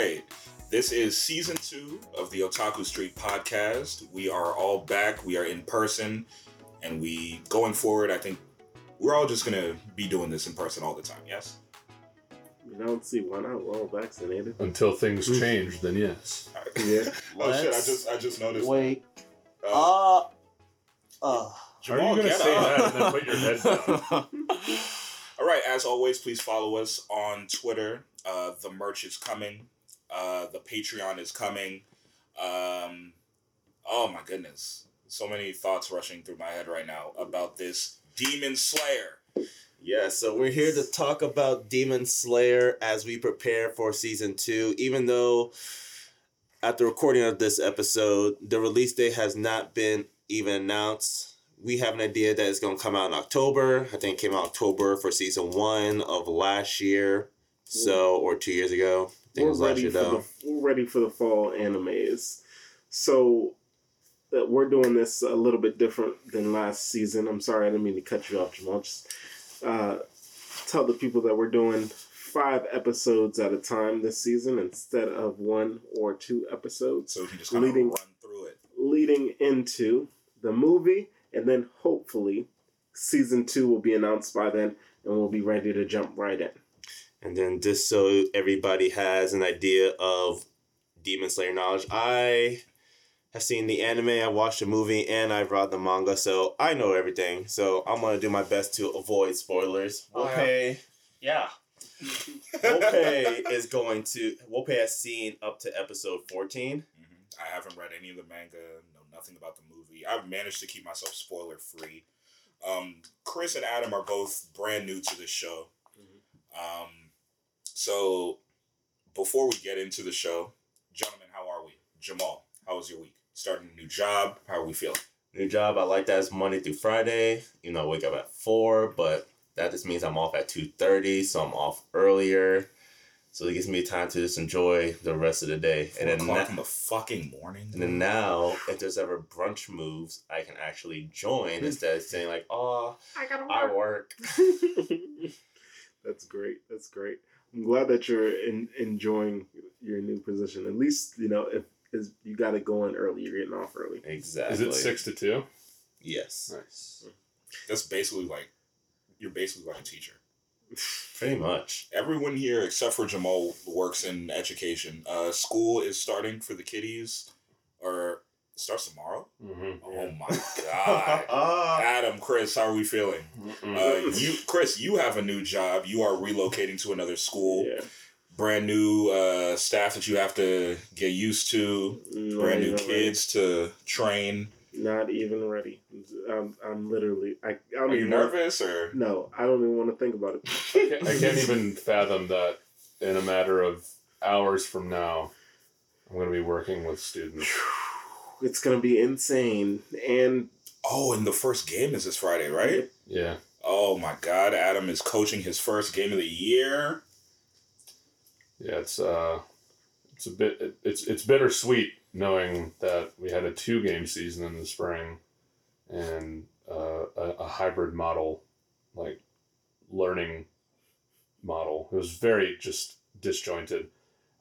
right. This is season two of the Otaku Street podcast. We are all back. We are in person. And we, going forward, I think we're all just going to be doing this in person all the time. Yes? I don't see why not. We're all vaccinated. Until things change, then yes. Yeah. oh, shit. I just, I just noticed. Wait. Uh, Uh. Uh. How are you going to say up. that and then put your head down? All right, as always, please follow us on Twitter. Uh, the merch is coming. Uh, the Patreon is coming. Um, oh my goodness, so many thoughts rushing through my head right now about this Demon Slayer. Yeah, so we're here to talk about Demon Slayer as we prepare for season two. Even though at the recording of this episode, the release date has not been even announced. We have an idea that it's going to come out in October. I think it came out October for season one of last year. So, or two years ago. I think it We're ready for the we're ready for the fall animes. So uh, we're doing this a little bit different than last season. I'm sorry, I didn't mean to cut you off, Jamal. Just uh, tell the people that we're doing five episodes at a time this season instead of one or two episodes, So can just kind of Leading- run through it. leading into the movie, and then hopefully season two will be announced by then, and we'll be ready to jump right in. And then just so everybody has an idea of Demon Slayer knowledge, I have seen the anime, I watched the movie, and I've read the manga, so I know everything. So I'm gonna do my best to avoid spoilers. Okay. yeah. Wope, yeah. Wope is going to Wope has seen up to episode 14. hmm I haven't read any of the manga, know nothing about the movie. I've managed to keep myself spoiler free. Um, Chris and Adam are both brand new to this show. Um, so before we get into the show, gentlemen, how are we? Jamal, how was your week? Starting a new job, how are we feeling? New job, I like that it's Monday through Friday. You know, wake up at four, but that just means I'm off at two thirty, so I'm off earlier. So it gives me time to just enjoy the rest of the day. Four And then, o'clock na- in the fucking morning. and then now, if there's ever brunch moves, I can actually join hmm. instead of saying like, "Oh, I gotta work." I work." That's great. That's great. I'm glad that you're in, enjoying your new position. At least you know if is you got it going early. You're getting off early. Exactly. Is it six to two? Yes, Nice. That's basically like you're basically like a teacher. pretty much. Everyone here except for Jamal works in education. Uh, school is starting for the kiddies, or starts tomorrow. Mm-hmm. Oh my god. Adam, Chris, how are we feeling? Uh, you, Chris, you have a new job. You are relocating to another school. Yeah. Brand new uh, staff that you have to get used to. Not Brand new even kids to train. Not even ready. I'm, I'm literally. I, I don't Are you even wanna- nervous or? No, I don't even want to think about it. I, can't, I can't even fathom that in a matter of hours from now, I'm going to be working with students. It's gonna be insane, and Oh, and the first game is this Friday, right? Yeah. Oh my God, Adam is coaching his first game of the year. Yeah, it's uh, it's a bit it's it's bittersweet knowing that we had a two game season in the spring, and uh, a, a hybrid model, like learning model. It was very just disjointed.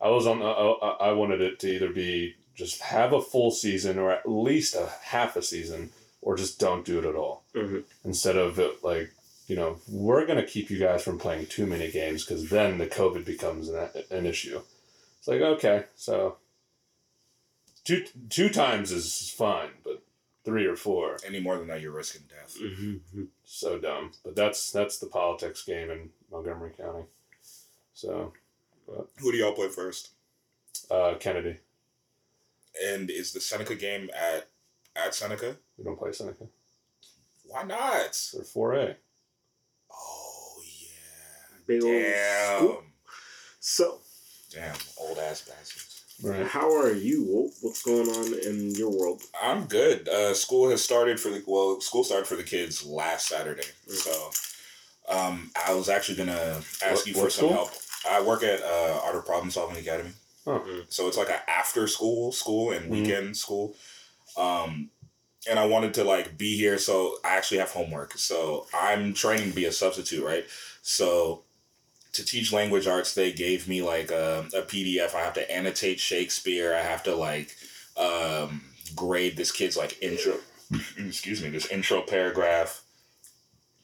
I was on. Uh, uh, I wanted it to either be just have a full season or at least a half a season, or just don't do it at all. Mhm. Instead of it like you know, we're going to keep you guys from playing too many games because then the COVID becomes an, an issue. It's like, okay, so two, two times is fine, but three or four, Any more than that, you're risking death. so dumb. But that's that's the politics game in Montgomery County. So, but. Who do y'all play first? uh, Kennedy, And is the Seneca game at at Seneca? we don't play Seneca. Why not? They're 4A. Oh yeah. big old Damn. scoop. So, Damn, old ass bastards. Right. how are you? What's going on in your world? I'm good. Uh, school has started for the well. School started for the kids last Saturday, Mm. so um, I was actually gonna ask What- you for some school? help. I work at uh, Art of Problem Solving Academy, Oh. so it's like an after school school and Mhm. weekend school. Um, and I wanted to like be here, so I actually have homework. So I'm training to be a substitute, right? So to teach language arts, they gave me like a, a PDF. I have to annotate Shakespeare. I have to like um, grade this kid's like intro. Excuse me, this intro paragraph.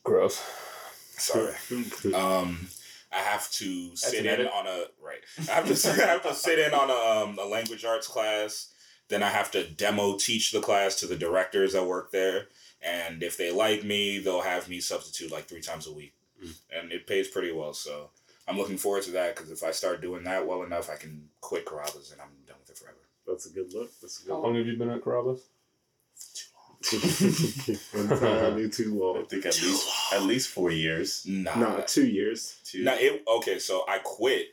Gross. Sorry. Um, I have to sit in edit. on a right. I have to I have to sit in on a, um, a language arts class. Then I have to demo teach the class to the directors that work there, and if they like me, they'll have me substitute like three times a week, and it pays pretty well. So I'm looking forward to that because if I start doing that well enough, I can quit Carrabba's and I'm done with it forever. That's a good look. That's a good How long have you been at Carrabba's? Entirely too I long. think at least at least four years. Nah, No, two years. Two. No, it okay. So I quit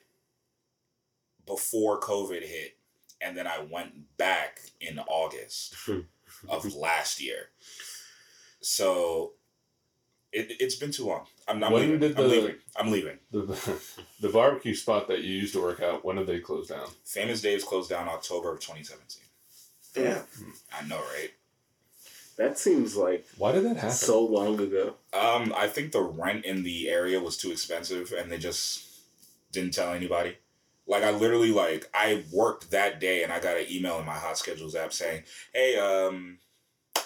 before COVID hit, and then I went back in August of last year. So it, it's been too long. I'm, I'm When leaving. did I'm the- leaving. I'm leaving. The, the barbecue spot that you used to work out, when did they close down? Famous Dave's closed down October of 2017. Yeah. I know, right? That seems like Why did that happen? so long ago. Um, I think the rent in the area was too expensive, and they just didn't tell anybody. Like I literally like I worked that day, and I got an email in my hot schedules app saying, "Hey, um,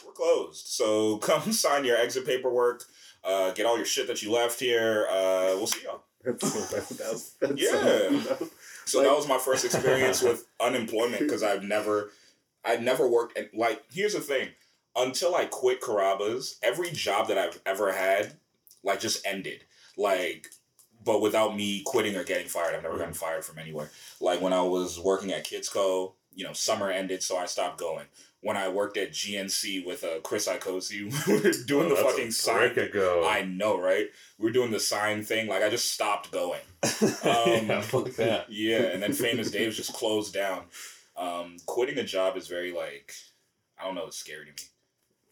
we're closed, so come sign your exit paperwork. Uh, get all your shit that you left here. Uh, we'll see y'all." That's so. That's, that's Yeah. So, So that was my first experience with unemployment because I've never, I'd never worked. And like, here's the thing: until I quit Carrabba's, every job that I've ever had, like, just ended. Like, but without me quitting or getting fired, I've never gotten fired from anywhere. Like when I was working at Kidsco, you know, summer ended, so I stopped going. When I worked at GNC with uh, Chris Icosi, we were doing Oh, the fucking sign. ago. I know, right? We were doing the sign thing. Like I just stopped going. yeah, fuck that. Yeah, and then Famous Dave's just closed down. Um, quitting a job is very like, I don't know, it's scary to me.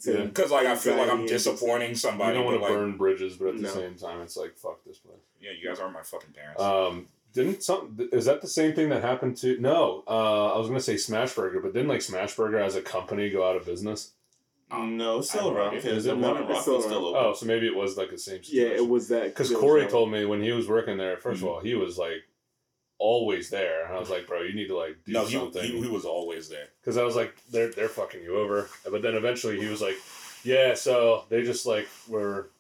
Yeah. Because like I feel like I'm Anxiety and- disappointing You somebody. don't want to like, burn bridges, but at the No. same time, it's like fuck this place. Yeah, you guys aren't my fucking parents. Um, didn't some is that the same thing that happened to? No, uh, I was gonna say Smashburger, but didn't like Smashburger as a company go out of business? No, still around. don't know. Because Is it one not? in It's Rockville's still still Oh, so maybe it was like the same Situation. yeah, it was that. Because there was Corey told me when he was working there, 1st Mhm. of all, he was like always there, and I was like, bro, you need to like do no, he, something. he, he was always there. because I was like, they're they're fucking you over. But then eventually he was like, yeah, so they just like were,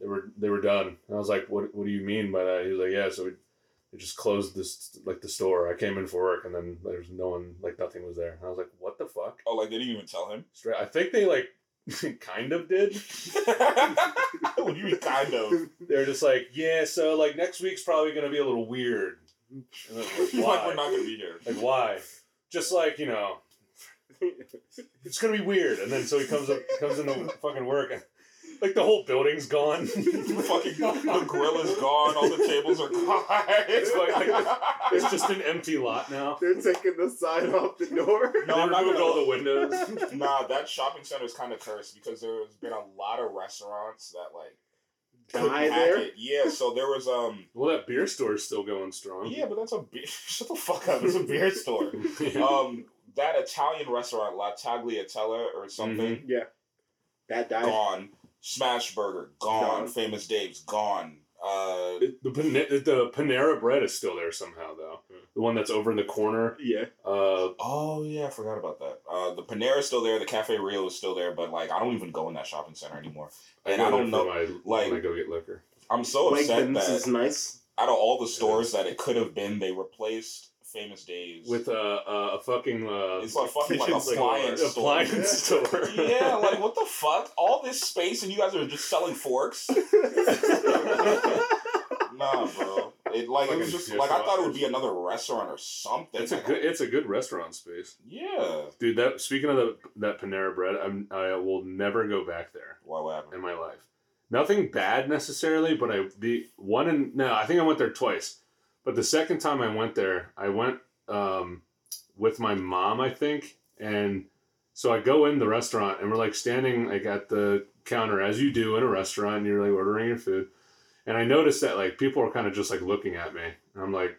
they were they were done. And I was like, what what do you mean by that? He was like, yeah, so we, we just closed this like the store. I came in for work and then there's no one like nothing was there. And I was like, what the fuck? Oh, like they didn't even tell him. Straight. I think they like kind of did. what do you mean, kind of? They're just like, yeah, so like next week's probably gonna be a little weird. And I was like, like why? we're not gonna be here. Like why? Just like you know, it's gonna be weird. And then so he comes up, comes into fucking work, and like the whole building's gone. fucking the grill is gone. All the tables are gone. It's like- like it's just an empty lot now. They're taking the sign off the door. No, they I'm not removed gonna- all the windows. nah, that shopping center is kind of cursed because there's been a lot of restaurants that like couldn't Die hack there. it. Yeah, so there was um. Well, that beer store is still going strong. Yeah, but that's a beer. Shut the fuck up. It's a beer store. Um, that Italian restaurant La Tagliatella or something Yeah, that died. gone. Smash Burger gone. Gone. Famous Dave's gone. Uh, It- the Pane- the Panera bread is still there somehow though. The one that's over in the corner. Yeah, Uh, oh yeah, I forgot about that. Uh, the Panera's still there. The Cafe Rio is still there, but like I don't even go in that shopping center anymore. And I go don't know, for my, like- when I go get liquor. I'm so Mike upset Ben's that is nice. out of all the stores that it could have been, they replaced Famous Dave's With a a, a fucking uh, It's like fucking like kitchen store. appliance store. appliance store. yeah, like what the fuck? All this space and you guys are just selling forks? nah, bro. It like it was just like I thought it would be another restaurant or something. It's a good it's a good restaurant space. Yeah. Dude, that speaking of the, that Panera bread, I'm I will never go back there Why what happened? in my life. Nothing bad necessarily, but I the one and no, I think I went there twice. But the second time I went there, I went um, with my mom, I think, and so I go in the restaurant and we're like standing like at the counter as you do in a restaurant, and you're like ordering your food, and I noticed that like people were kind of just like looking at me, and I'm like,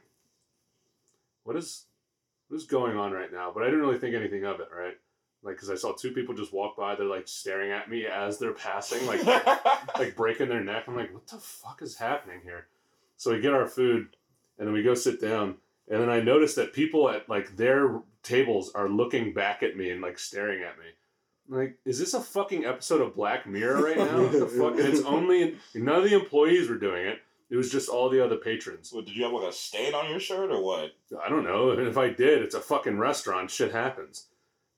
what is what is going on right now? But I didn't really think anything of it, right? Like, because I saw two people just walk by, they're like staring at me as they're passing, like like breaking their neck. I'm like, what the fuck is happening here? So we get our food, and then we go sit down, and then I notice that people at like their tables are looking back at me and like staring at me. I'm like, is this a fucking episode of Black Mirror right now? The fuck? And it's only none of the employees were doing it. It was just all the other patrons. So did you have like a stain on your shirt or what? I don't know. And if I did, it's a fucking restaurant. Shit happens.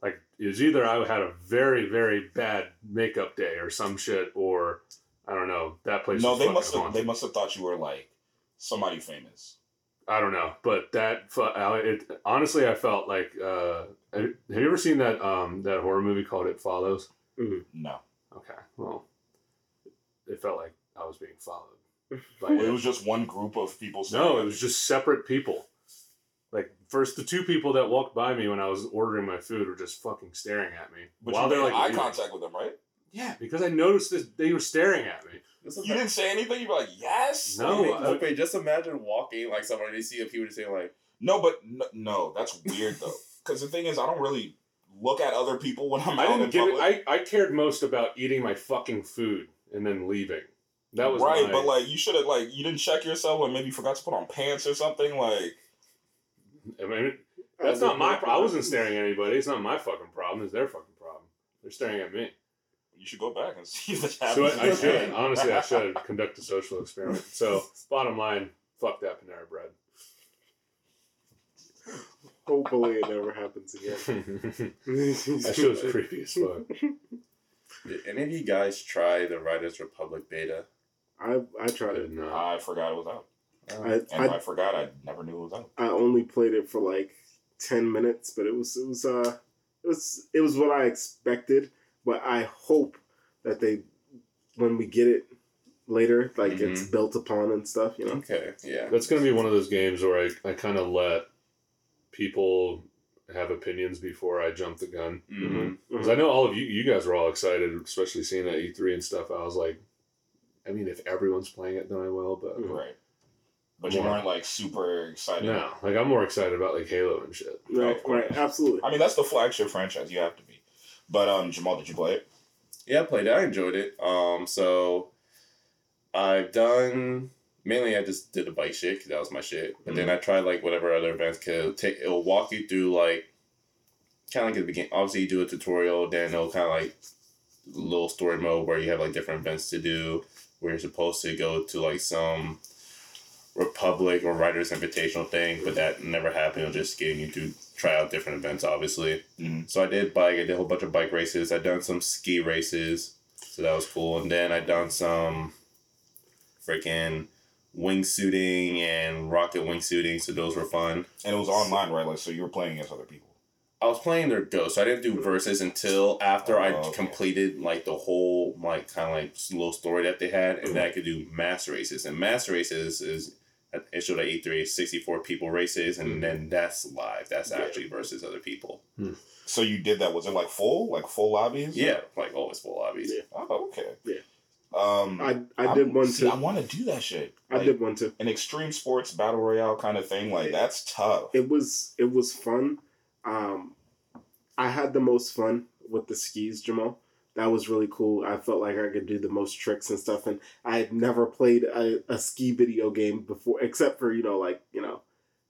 Like it was either I had a very very bad makeup day or some shit, or I don't know. That place. No, was they must have. haunted. They must have thought you were like somebody famous. I don't know, but that it honestly, I felt like. Uh, have you ever seen that um that horror movie called It Follows? No, Okay, well, it felt like I was being followed. By Well, it it. was just one group of people. No, it was just separate people. Like first, the two people that walked by me when I was ordering my food were just fucking staring at me But while you they're like eye leaving. contact with them, right? Yeah, because I noticed that they were staring at me. You didn't say anything. You were like, yes. No, No, I- okay, just imagine walking like somebody you see a people just saying like, No, but no, no that's weird though. Because the thing is, I don't really look at other people when I'm I out in didn't get it. public. I, I cared most about eating my fucking food and then leaving. That was right, my- but like you should have like you didn't check yourself and maybe you forgot to put on pants or something. Like I mean, that's not my. pro- I wasn't staring at anybody. It's not my fucking problem. It's their fucking problem. They're staring at me. You should go back and see if that So happens. I, I should honestly. I should conduct a social experiment. So bottom line, fuck that Panera Bread. Hopefully, it never happens again. that that shit was creepy as fuck. did any of you guys try the Riders Republic beta? I I tried it. No. I forgot it was out, I, and I I, forgot I never knew it was out. I only played it for like ten minutes, but it was it was uh it was it was what I expected. But I hope that they when we get it later, like it's mm-hmm. built upon and stuff. You know. Okay, yeah. That's gonna be one of those games where I, I kind of let people have opinions before I jump the gun. Mm-hmm. Mm-hmm. Because I know all of you, you guys were all excited, especially seeing that E3 and stuff. I was like, I mean, if everyone's playing it, then I will. But Mhm. Right, but you More. weren't like super excited. no, like I'm more excited about like Halo and shit. Right, right, absolutely. I mean that's the flagship franchise. You have to be. But um, Jamal, did you play it? Yeah, I played it. I enjoyed it. Um, so I've done mainly. I just did the bike shit 'cause that was my shit. But then I tried like whatever other events could take. It'll walk you through like kind of like at the beginning. Obviously, you do a tutorial. Then it'll kind of like little story mode where you have like different events to do. Where you're supposed to go to like some Republic or Riders Invitational thing, but that never happened. It'll just getting you to try out different events, obviously. Mhm. So I did bike. I did a whole bunch of bike races. I done some ski races, so that was cool. And then I done some freaking wingsuiting and rocket wingsuiting. So those were fun. And it was online, right? Like so, you were playing against other people. I was playing their Ghost. So I didn't do verses until after I Oh, okay. completed like the whole like kind of like little story that they had, and then I could do mass races. And mass races is it showed at E three sixty four people races, and then that's live. That's actually versus other people. So you did that? Was it like full, like full lobbies? Yeah, like always full lobbies. Yeah. Oh, okay. Yeah. Um, I I did I'm- one see, too. I want to do that shit. I did one too. an extreme sports battle royale kind of thing. Like that's tough. It was it was fun. Um, I had the most fun with the skis, Jamal. That was really cool. I felt like I could do the most tricks and stuff, and I had never played a, a ski video game before, except for you know like you know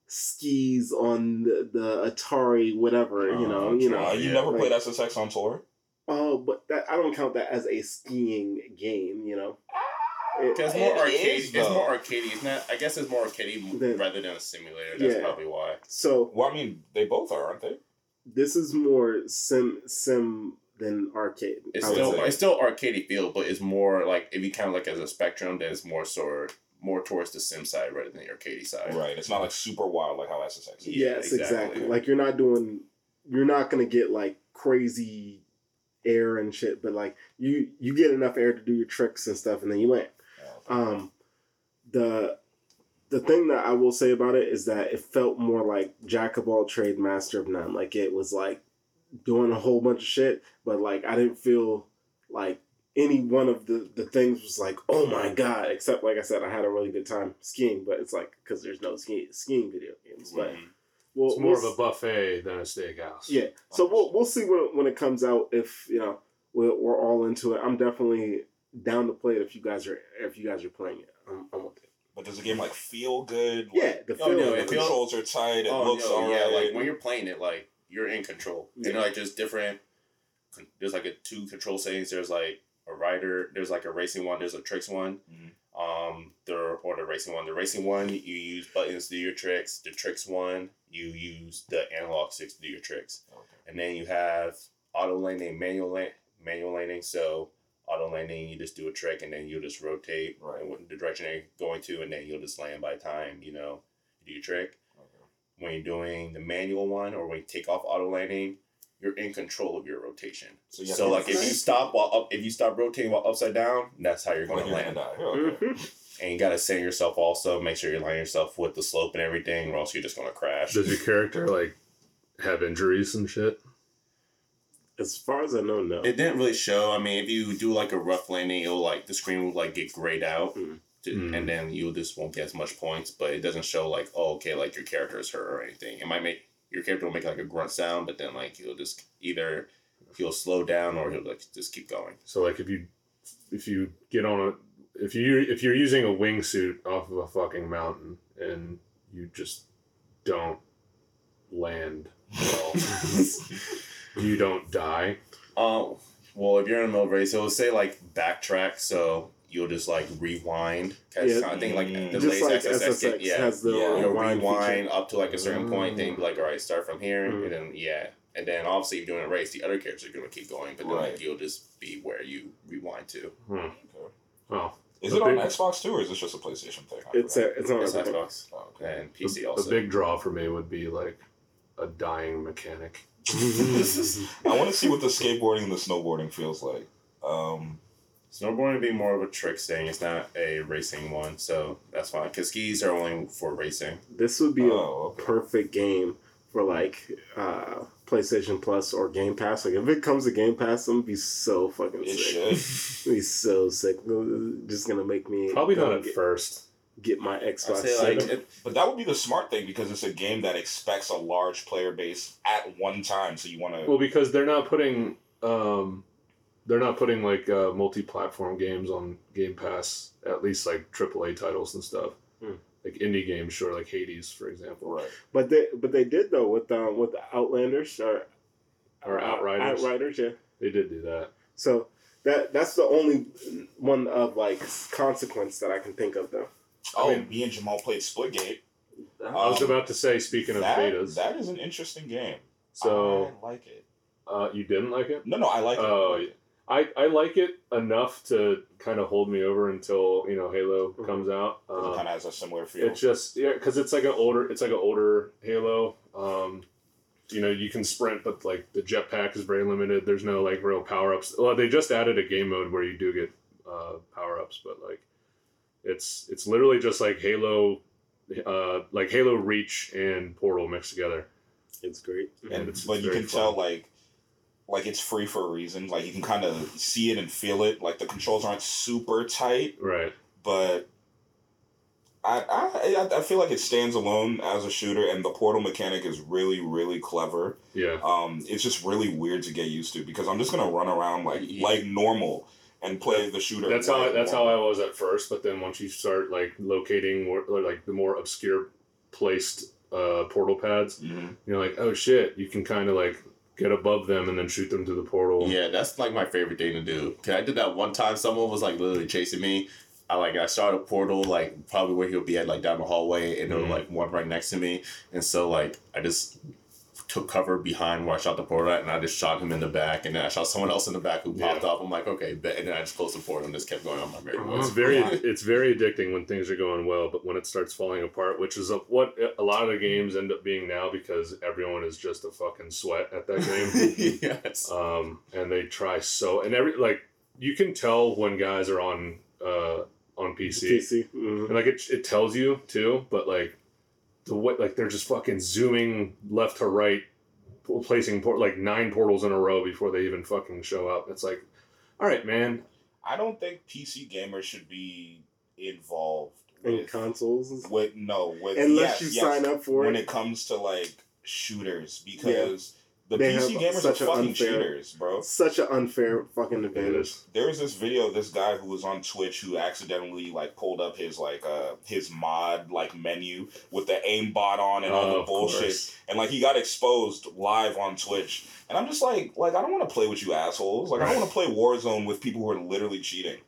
skis on the, the Atari, whatever. you know, Oh, you Uh, know. you yeah, never like- played SSX on tour? Oh, but that I don't count that as a skiing game. You know. It- It's more It arcade. is, it's more arcadey. It's not. It? I guess it's more arcadey Then- rather than a simulator. That's Yeah. probably why. so Well, I mean, they both are, aren't they? this is more sim sim than arcade. It's still say. it's still arcadey feel, but it's more like if you kind of like as a spectrum, then it's more sort more towards the sim side rather than the arcadey side. Right. It's not like super wild like how SSX is. Yeah, yes, exactly. exactly. Like you're not doing, you're not gonna get like crazy air and shit, but like you you get enough air to do your tricks and stuff, and then you land. Oh, okay. Um, the the thing that I will say about it is that it felt more like jack of all trade, master of none. Like it was like doing a whole bunch of shit, but like I didn't feel like any one of the the things was like oh my god. Except like I said, I had a really good time skiing, but it's like because there's no skiing skiing video games, but. Mhm. We'll, It's more we'll of a buffet than a steakhouse. yeah. So we'll we'll see when when it comes out if you know we're, we're all into it. I'm definitely down to play it if you guys are if you guys are playing it. I'm, I'm with it. But does the game like feel good? Yeah, Like, the Oh, no, the feels- controls are tight. It oh looks no, alright. yeah, like when you're playing it, like you're in control. Yeah. And like there's different. There's like a two control settings. There's like a rider. There's like a racing one. There's a tricks one. Mhm. Um, there or the racing one. The racing one you use buttons to do your tricks. The tricks one you use the analog sticks to do your tricks. Okay. And then you have auto laning, manual lane, manual laning. So auto laning, you just do a trick and then you just rotate Right. in the direction you're going to, and then you'll just land by the time you know you do your trick. Okay. When you're doing the manual one or when you take off auto landing, you're in control of your rotation. So, So, you have like if you stop while up, if you stop rotating while upside down, that's how you're going to land. gonna. Okay. And you got to center yourself also. Make sure you're lining yourself with the slope and everything, or else you're just going to crash. Does your character like have injuries and shit? As far as I know, no. It didn't really show. I mean, if you do like a rough landing, it'll like the screen will like get grayed out, Mm. To, Mm. and then you just won't get as much points. But it doesn't show like oh okay like your character is hurt or anything. It might make your character will make like a grunt sound, but then like he'll just either he'll slow down or he'll like just keep going. So like if you if you get on a if you if you're using a wingsuit off of a fucking mountain and you just don't land well, you don't die. Um, well, if you're in a race, it'll say like backtrack, so you'll just like rewind. Yeah. I think like Mm. the Just latest like SSX, SSX yeah, has the Yeah. you'll rewind, rewind feature. up to like a certain point, then Mm. be like, all right, start from here, Mm. and then yeah, and then obviously if you're doing a race, the other characters are gonna keep going, but then Right. like you'll just be where you rewind to. Okay. Oh, Is The it on Xbox too, or is this just a PlayStation thing? It's a, it's on It's everything. Xbox Oh, okay. and PC the, also. the big draw for me would be like a dying mechanic. I want to see what the skateboarding and the snowboarding feels like. Um, Snowboarding would be more of a trick thing. It's not a racing one, so that's fine. Because skis are only for racing. This would be oh, a okay. perfect game for like uh, PlayStation Plus or Game Pass. Like if it comes to Game Pass, I'm gonna be so fucking It sick. should. I'm be so sick. Just gonna make me Probably not at get, first. get my I Xbox say like it, But that would be the smart thing because it's a game that expects a large player base at one time. So you want to. Well, because they're not putting um, they're not putting like uh, multi-platform games on Game Pass. At least like AAA titles and stuff. Hmm. Like indie games, sure, like Hades, for example. Right. But they but they did though with um with the Outlanders or Or Outriders. Outriders, yeah. They did do that. So that that's the only one of like consequence that I can think of though. Oh, mean- me and Jamal played Splitgate. I was Um, about to say, speaking of that, betas, that is an interesting game. so I like it. uh, you didn't like it? No, no, I like it. Oh, yeah. I, I like it enough to kind of hold me over until you know Halo Mhm. comes out. it Um, kind of has a similar feel. It's just yeah, because it's like an older, it's like an older Halo. Um, you know, you can sprint, but like the jetpack is very limited. There's no like real power ups. Well, they just added a game mode where you do get uh, power ups, but like it's it's literally just like Halo, uh, like Halo Reach and Portal mixed together. It's great. and and, it's but you very can tell like like it's free for a reason. Like you can kind of see it and feel it. Like the controls aren't super tight, Right. but I, I I feel like it stands alone as a shooter, and the portal mechanic is really really clever. Yeah. Um, it's just really weird to get used to because I'm just gonna run around like Yeah. like normal and play the shooter. That's how that's how I was at first, but then once you start like locating more like the more obscure placed uh, portal pads, Mhm. you're like, oh shit, you can kind of like get above them and then shoot them to the portal. Yeah, that's like my favorite thing to do. Cause I did that one time. Someone was like literally chasing me. I like I saw a portal like probably where he'll be at like down the hallway, and there Mhm. was like one right next to me, and so like I just took cover behind where I shot the portal at, and I just shot him in the back, and then I shot someone else in the back who popped Yeah. off. I'm like, okay, bet, and then I just closed the portal and just kept going on my merry way. It's very it's very addicting when things are going well, but when it starts falling apart, which is a, what a lot of the games end up being now because everyone is just a fucking sweat at that game. yes. um, and they try so and every like you can tell when guys are on uh, on PC. PC. mhm. and like it, it tells you too but like the way like they're just fucking zooming left to right placing port like nine portals in a row before they even fucking show up it's like all right man I don't think PC gamers should be involved In with, consoles. with no with Unless yes, you yes, sign up for when it. When it comes to like shooters because The They PC gamers are fucking unfair- cheaters, bro. Such an unfair fucking advantage. There was this video of this guy who was on Twitch who accidentally like pulled up his like uh his mod like menu with the aimbot on and all the bullshit. course. And like he got exposed live on Twitch. And I'm just like, like I don't want to play with you assholes. Like I don't want to play Warzone with people who are literally cheating.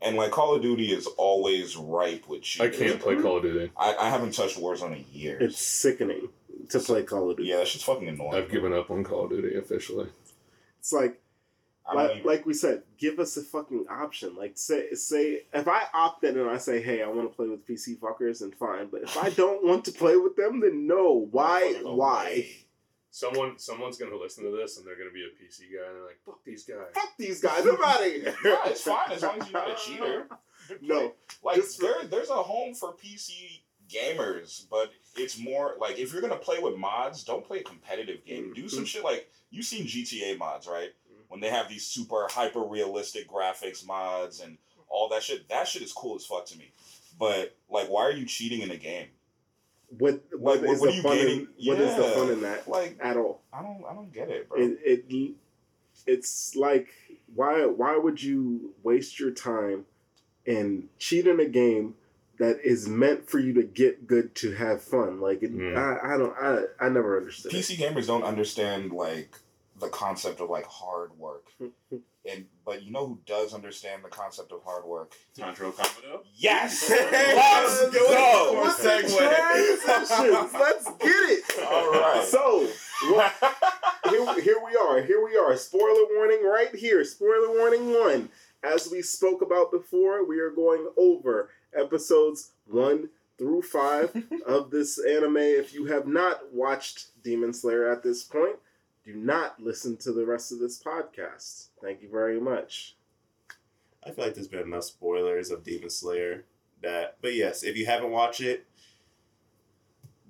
And like Call of Duty is always ripe with cheating. I can't play Call of Duty. I, I haven't touched Warzone in years. It's sickening to play Call of Duty. yeah, that shit's fucking annoying. I've given up on Call of Duty officially. It's like like, even- like we said, give us a fucking option. Like say say if I opt in and I say, hey, I want to play with PC fuckers, and fine. But if I don't want to play with them, then no. Why? Motherfucker, no Why? Someone, someone's gonna listen to this and they're gonna be a PC guy and they're like, "Fuck these guys." Fuck these guys. I'm out of here. Yeah, it's fine as long as you're not a cheater. No, like just there, there's a home for PC gamers, but it's more like if you're gonna play with mods, don't play a competitive game. Do Mm-hmm. some shit like you've seen GTA mods, right? When they have these super hyper realistic graphics mods and all that shit. That shit is cool as fuck to me. But like, why are you cheating in a game? what what Like, is what are the you gaining? In, What is the fun in that Like, at all? I don't, I don't get it, bro. It, it it's like why why would you waste your time and cheat in a game that is meant for you to get good to have fun? Like it, Mm. I I don't I I never understood. it. PC gamers don't understand like the concept of like hard work. and but you know who does understand the concept of hard work? Tanjiro Kamado. Yes. Let's Let's go. With the transitions, Let's get it. All right. So well, here, here we are. Here we are. Spoiler warning right here. Spoiler warning one. As we spoke about before, we are going over episodes one through five of this anime. If you have not watched Demon Slayer at this point, do not listen to the rest of this podcast. Thank you very much. I feel like there's been enough spoilers of Demon Slayer that, but yes, if you haven't watched it,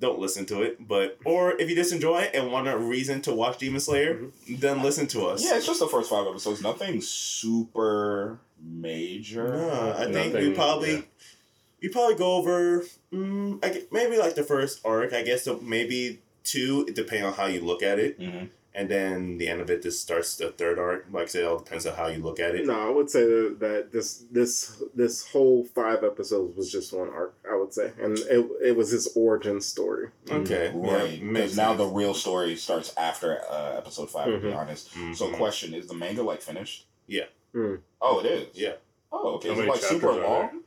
don't listen to it. But or if you just enjoy it and want a reason to watch Demon Slayer, mm-hmm. then listen to us. yeah, it's just the first five episodes. Nothing super major. No, I think we probably yeah. We probably go over mm, I gue- maybe like the first arc. I guess so maybe two, depending on how you look at it, Mhm. and then the end of it just starts the third arc. Like I said, it all depends on how you look at it. No, I would say that, that this this this whole five episodes was just one arc. I would say, and it, it was his origin story. Okay, Right. yeah, Because makes now the real story starts after uh, episode 5 to be Mhm. honest. So, Mhm. question: Is the manga like finished? Yeah. Mm. Oh, it is. Yeah. Oh, okay. How Is it like super chapters are long?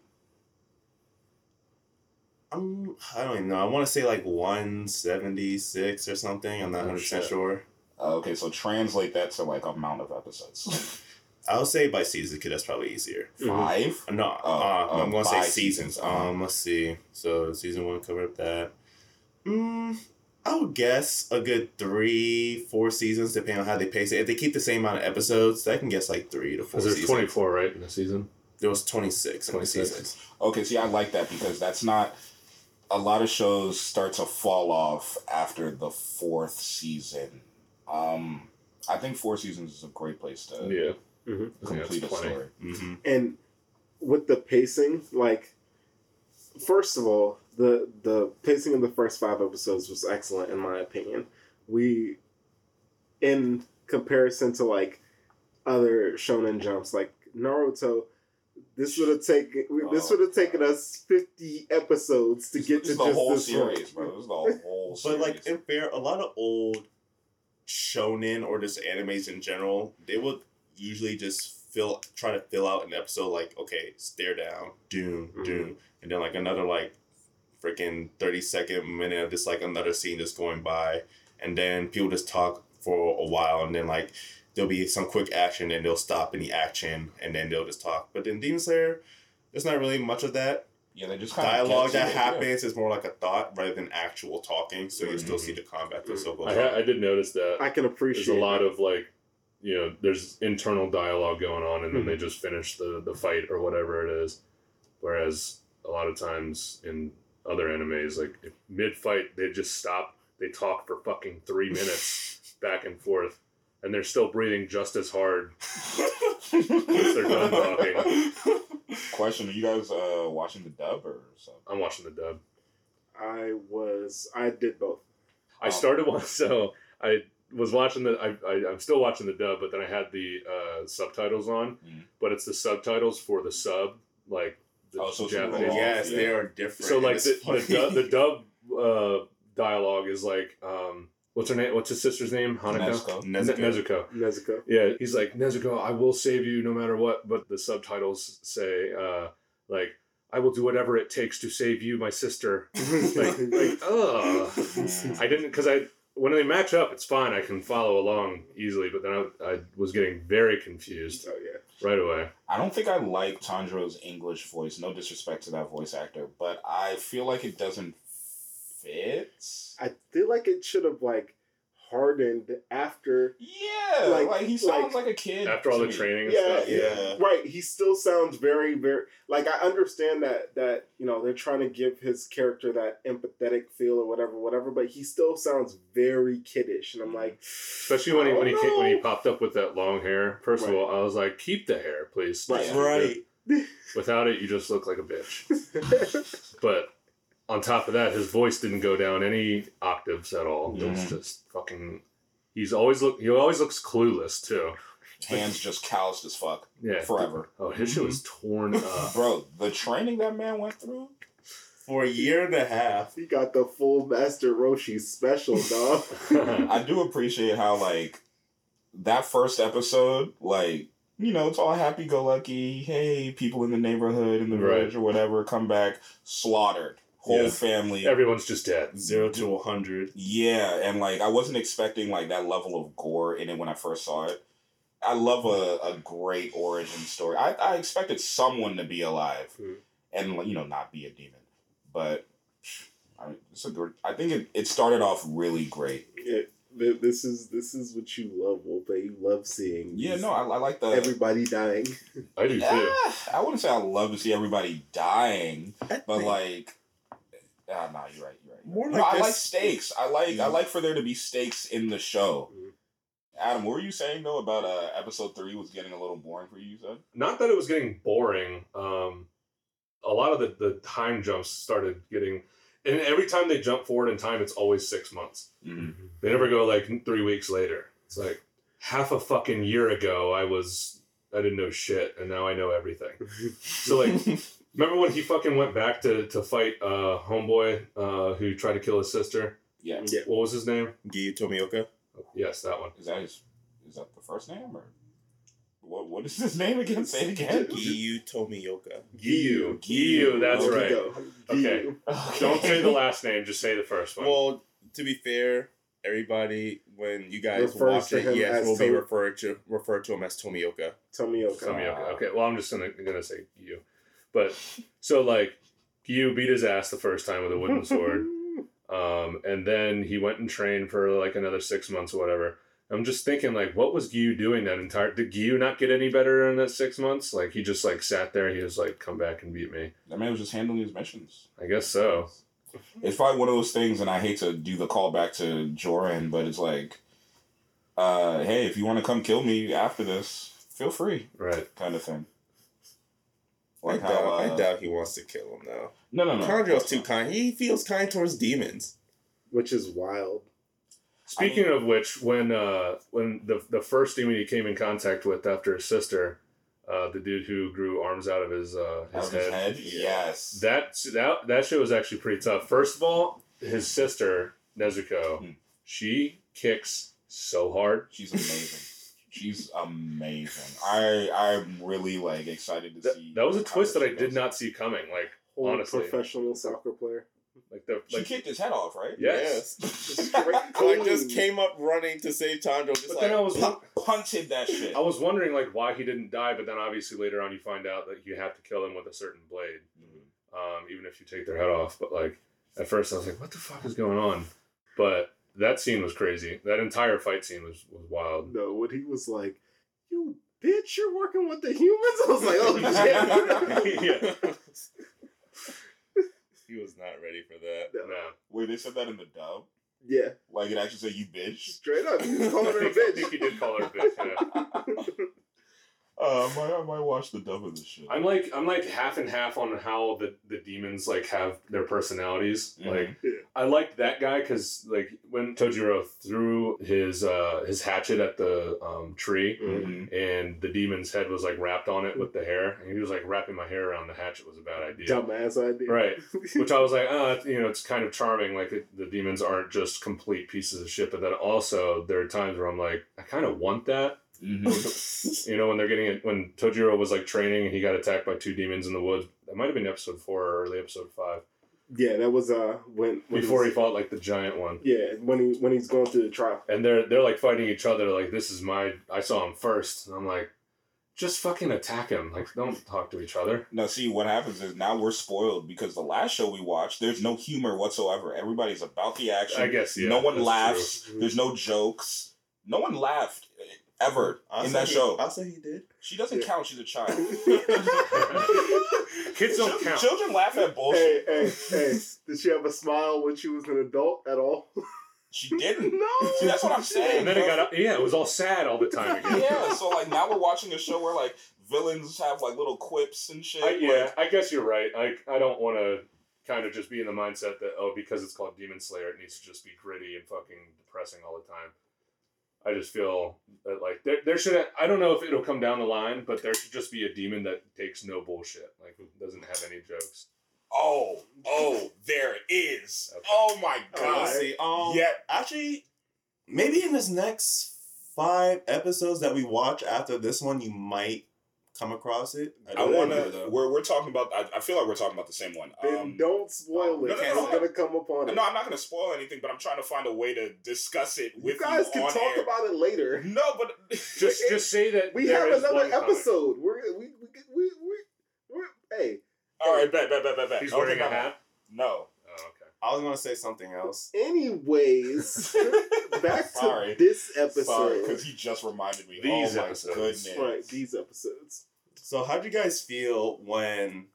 Um, I don't even know. I want to say like one seventy six or something. I'm not Oh, hundred percent shit. sure. Uh, okay, so translate that to like amount of episodes. I'll say by season because that's probably easier. Five. No, Oh, uh, oh, I'm gonna say seasons. seasons, uh-huh. Um, let's see. So season one covered that. Mm, I would guess a good three, four seasons, depending on how they pace it. If they keep the same amount of episodes, I can guess like three to four. Because there's seasons. 24, right, in the season? There was twenty six in the 26. seasons. Okay, see, I like that because that's not. A lot of shows start to fall off after the fourth season. Um, I think four seasons is a great place to Yeah. Mhm. I think complete a that's plenty. story. Mm-hmm. And with the pacing, like first of all, the the pacing of the first five episodes was excellent in my opinion. We, in comparison to like other shonen jumps like Naruto, this would have taken this Oh, would have taken us fifty episodes to get This is to the just whole this series, point. bro. This is the whole series. But like in fair, a lot of old shonen or just animes in general, they would usually just fill try to fill out an episode like okay, stare down, doom, Mhm. doom, and then like another like freaking thirty second minute of just like another scene just going by, and then people just talk for a while, and then like there'll be some quick action, and they'll stop any action, and then they'll just talk. But in Demon Slayer, there's not really much of that yeah, they just dialogue of that happens is more like a thought rather than actual talking. So you still Mhm. see the combat that still goes I, ha- on. I did notice that. I can appreciate there's a lot that. of like you know there's internal dialogue going on and then Mhm. they just finish the the fight or whatever it is whereas a lot of times in other animes like mid fight they just stop they talk for fucking three minutes back and forth and they're still breathing just as hard Once they're done talking. Question: Are you guys uh, watching the dub or something? i'm watching the dub I was I did both. i Um, started one so i was watching the. I, I I'm still watching the dub, but then I had the uh, subtitles on, Mhm. but it's the subtitles for the sub, like the Oh, so Japanese. wrong. yes, Yeah. they are different. So like the, the dub, the dub uh, dialogue is like, um, what's her name? What's his sister's name? Hanako. Nezuko. Nezuko. Nezuko. Nezuko. Yeah, he's like Nezuko, I will save you no matter what. But the subtitles say, uh, like, I will do whatever it takes to save you, my sister. like, like, ugh. I didn't because I when they match up, it's fine. I can follow along easily. But then I, I was getting very confused Oh yeah. right away. I don't think I like Tanjiro's English voice. No disrespect to that voice actor, but I feel like it doesn't fit. I feel like it should have like hardened after. Yeah, Like- like, he sounds like- like, a kid After all the training and Yeah, stuff. Yeah. Right. He still sounds very, very like I understand that that you know they're trying to give his character that empathetic feel or whatever, whatever. But he still sounds very kiddish, and I'm mm. like, Especially when he when he came, when he popped up with that long hair. First Right. of all, I was like, keep the hair, please. Right. Right. Without it, you just look like a bitch. But on top of that, his voice didn't go down any octaves at all. It was just fucking. He's always look. He always looks clueless too. Hands just calloused as fuck Yeah. forever. Oh, his shit was mm-hmm. torn up. Bro, the training that man went through. For a year and a half. he got the full Master Roshi special, dog. I do appreciate how like that first episode, like you know, it's all happy go lucky. Hey, people in the neighborhood in the Right. village or whatever come back slaughtered, whole Yeah. family. Everyone's just dead. Zero to a hundred. Yeah, and like I wasn't expecting like that level of gore in it when I first saw it. I love a, a great origin story. I, I expected someone to be alive Mhm. and you know not be a demon, but I mean, it's a good. I think it, it started off really great. It- this is this is what you love, Wolpe. You love seeing. Yeah, no, I, I like the everybody dying. I do too. Ah, I wouldn't say I love to see everybody dying, I but think- like, ah, nah, you're right, you're right. More No, like I like stakes. I like I Mhm. like for there to be stakes in the show. Mhm. Adam, what were you saying though about uh, episode three was getting a little boring for you? You said. Not that it was getting boring. Um, a lot of the, the time jumps started getting, and every time they jump forward in time, it's always six months. Mm-hmm. They never go like three weeks later. It's like half a fucking year ago, I was I didn't know shit, and now I know everything. So like, remember when he fucking went back to to fight uh homeboy uh who tried to kill his sister? Yeah. Yeah. What was his name? Giyu Tomioka. Yes, that one. Is that his? Is that the first name or? What What is his name again? Say it again. Giyu Tomioka. Giyu. Giyu. That's There we right. go. Okay. Giyu. Don't say the last name. Just say the first one. Well, to be fair, everybody when you guys Refers watch it, yes, as will be Tom- referred to refer to him as Tomioka. Tomioka. Tomioka. Okay, well, I'm just gonna gonna say Giyu, but so like Giyu beat his ass the first time with a wooden sword, um, and then he went and trained for like another six months or whatever. I'm just thinking like, what was Giyu doing that entire? Did Giyu not get any better in that six months? Like he just like sat there. He was like, come back and beat me. That man was just handling his missions. I guess so. It's probably one of those things, and I hate to do the callback to Joran, but it's like, uh, hey, if you want to come kill me after this, feel free, Right. kind of thing. I Like how, doubt, I uh, doubt he wants to kill him though. no, no, no. Kanjo's too kind. He feels kind towards demons. Which is wild. Speaking of which, when uh, when the the first demon he came in contact with after his sister, uh, the dude who grew arms out of his uh, Out his of his head, head, yes. that that that shit was actually pretty tough. First of all, his sister Nezuko, Hmm. she kicks so hard. She's amazing. She's amazing. I I'm really like excited to That, see. that was a twist that I did not see coming. Like Whole Honestly. professional soccer player. like the She kicked his head off, right? yes. Straight Like just came up running to save Tanjo. Just But like, then I was Pu- punted that shit. I was wondering like why he didn't die, but then obviously later on you find out that you have to kill him with a certain blade. um, even if you take their head off. But like at first, I was like, "What the fuck is going on?" But that scene was crazy. That entire fight scene was was wild. No, when he was like, "You bitch, you're working with the humans," I was like, "Oh shit." yeah, he was not ready for that. No. no. Wait, they said that in the dub? Yeah, Like it actually said you bitch? straight up, he was calling her a I think bitch. he did call her a bitch. Yeah. Uh, I might, I might watch the dub of this shit. I'm like I'm like half and half on how the, the demons like have their personalities. Mhm. Like Yeah. I liked that guy because like when Tojiro threw his uh his hatchet at the um, tree Mhm. and the demon's head was like wrapped on it with the hair and he was like wrapping my hair around the hatchet was a bad idea. Dumbass idea. Right. Which I was like, uh, you know, it's kind of charming. Like it, the demons aren't just complete pieces of shit, but then also there are times where I'm like, I kind of want that. Mhm. You know, when they're getting it, when Tojiro was like training and he got attacked by two demons in the woods. That might have been episode four or early episode five. yeah, that was uh when, when Before he he's- fought like the giant one. Yeah, when he when he's going through the trial. And they're they're like fighting each other. Like this is my. I saw him first, and I'm like, just fucking attack him. Like don't talk to each other. Now, see, what happens is now we're spoiled because the last show we watched, there's no humor whatsoever. Everybody's about the action. I guess yeah. no one laughs. true. There's no jokes. No one laughed ever I'll in that he- show. I'll say he did. She doesn't Yeah. count. She's a child. Kids don't Chil- count. Children laugh at bullshit. hey, hey! Did she have a smile when she was an adult at all? She didn't. no. See, that's what I'm saying. And then it got yeah, it was all sad all the time again. yeah, so like now we're watching a show where like villains have like little quips and shit. I, yeah, like- I guess you're right. I I don't want to kind of just be in the mindset that oh because it's called Demon Slayer it needs to just be gritty and fucking depressing all the time. I just feel that like there, there should I don't know if it'll come down the line, but there should just be a demon that takes no bullshit, like doesn't have any jokes. oh, oh, there it is. Okay. Oh my Oh, god. Let's see. Um, Yeah. Actually, maybe in this next five episodes that we watch after this one, you might come across it. I don't want to. We're, we're talking about. I, I feel like we're talking about the same one. Then Um, don't spoil no, it. no, it's no, no. gonna come up on it. no, I'm not going to spoil anything, but I'm trying to find a way to discuss it with you guys can on talk air. about it later. No, but Just just say that We there have is another one comic. episode. We're we we we we we're, hey. all right, bet, bet, bet, bet, bet. He's Okay, wearing a hat. No. Okay. I was gonna say something else. Anyways, back to Sorry. this Sorry, episode. because he just reminded me. These oh my episodes. goodness. right, these episodes. So, how'd you guys feel when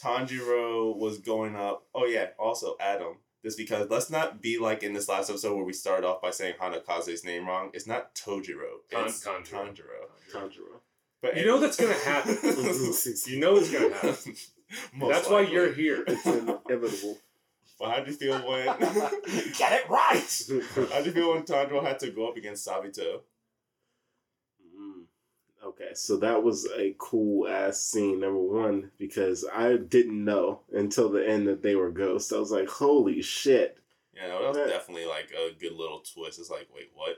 Tanjiro was going up? Oh yeah, also Adam. This because let's not be like in this last episode where we started off by saying Hanakaze's name wrong. It's not Tojiro. Tan- It's Tanjiro. Tanjiro. Tanjiro. But You know that's gonna happen. you know it's gonna happen. Most That's why you're here. It's inevitable. But how'd you feel when? Get it right. how'd you feel when Tanjiro had to go up against Sabito? Mm. Okay, so that was a cool ass scene, number one, because I didn't know until the end that they were ghosts. I was like, holy shit. Yeah, no, that was Yeah. definitely like a good little twist. It's like, wait, what?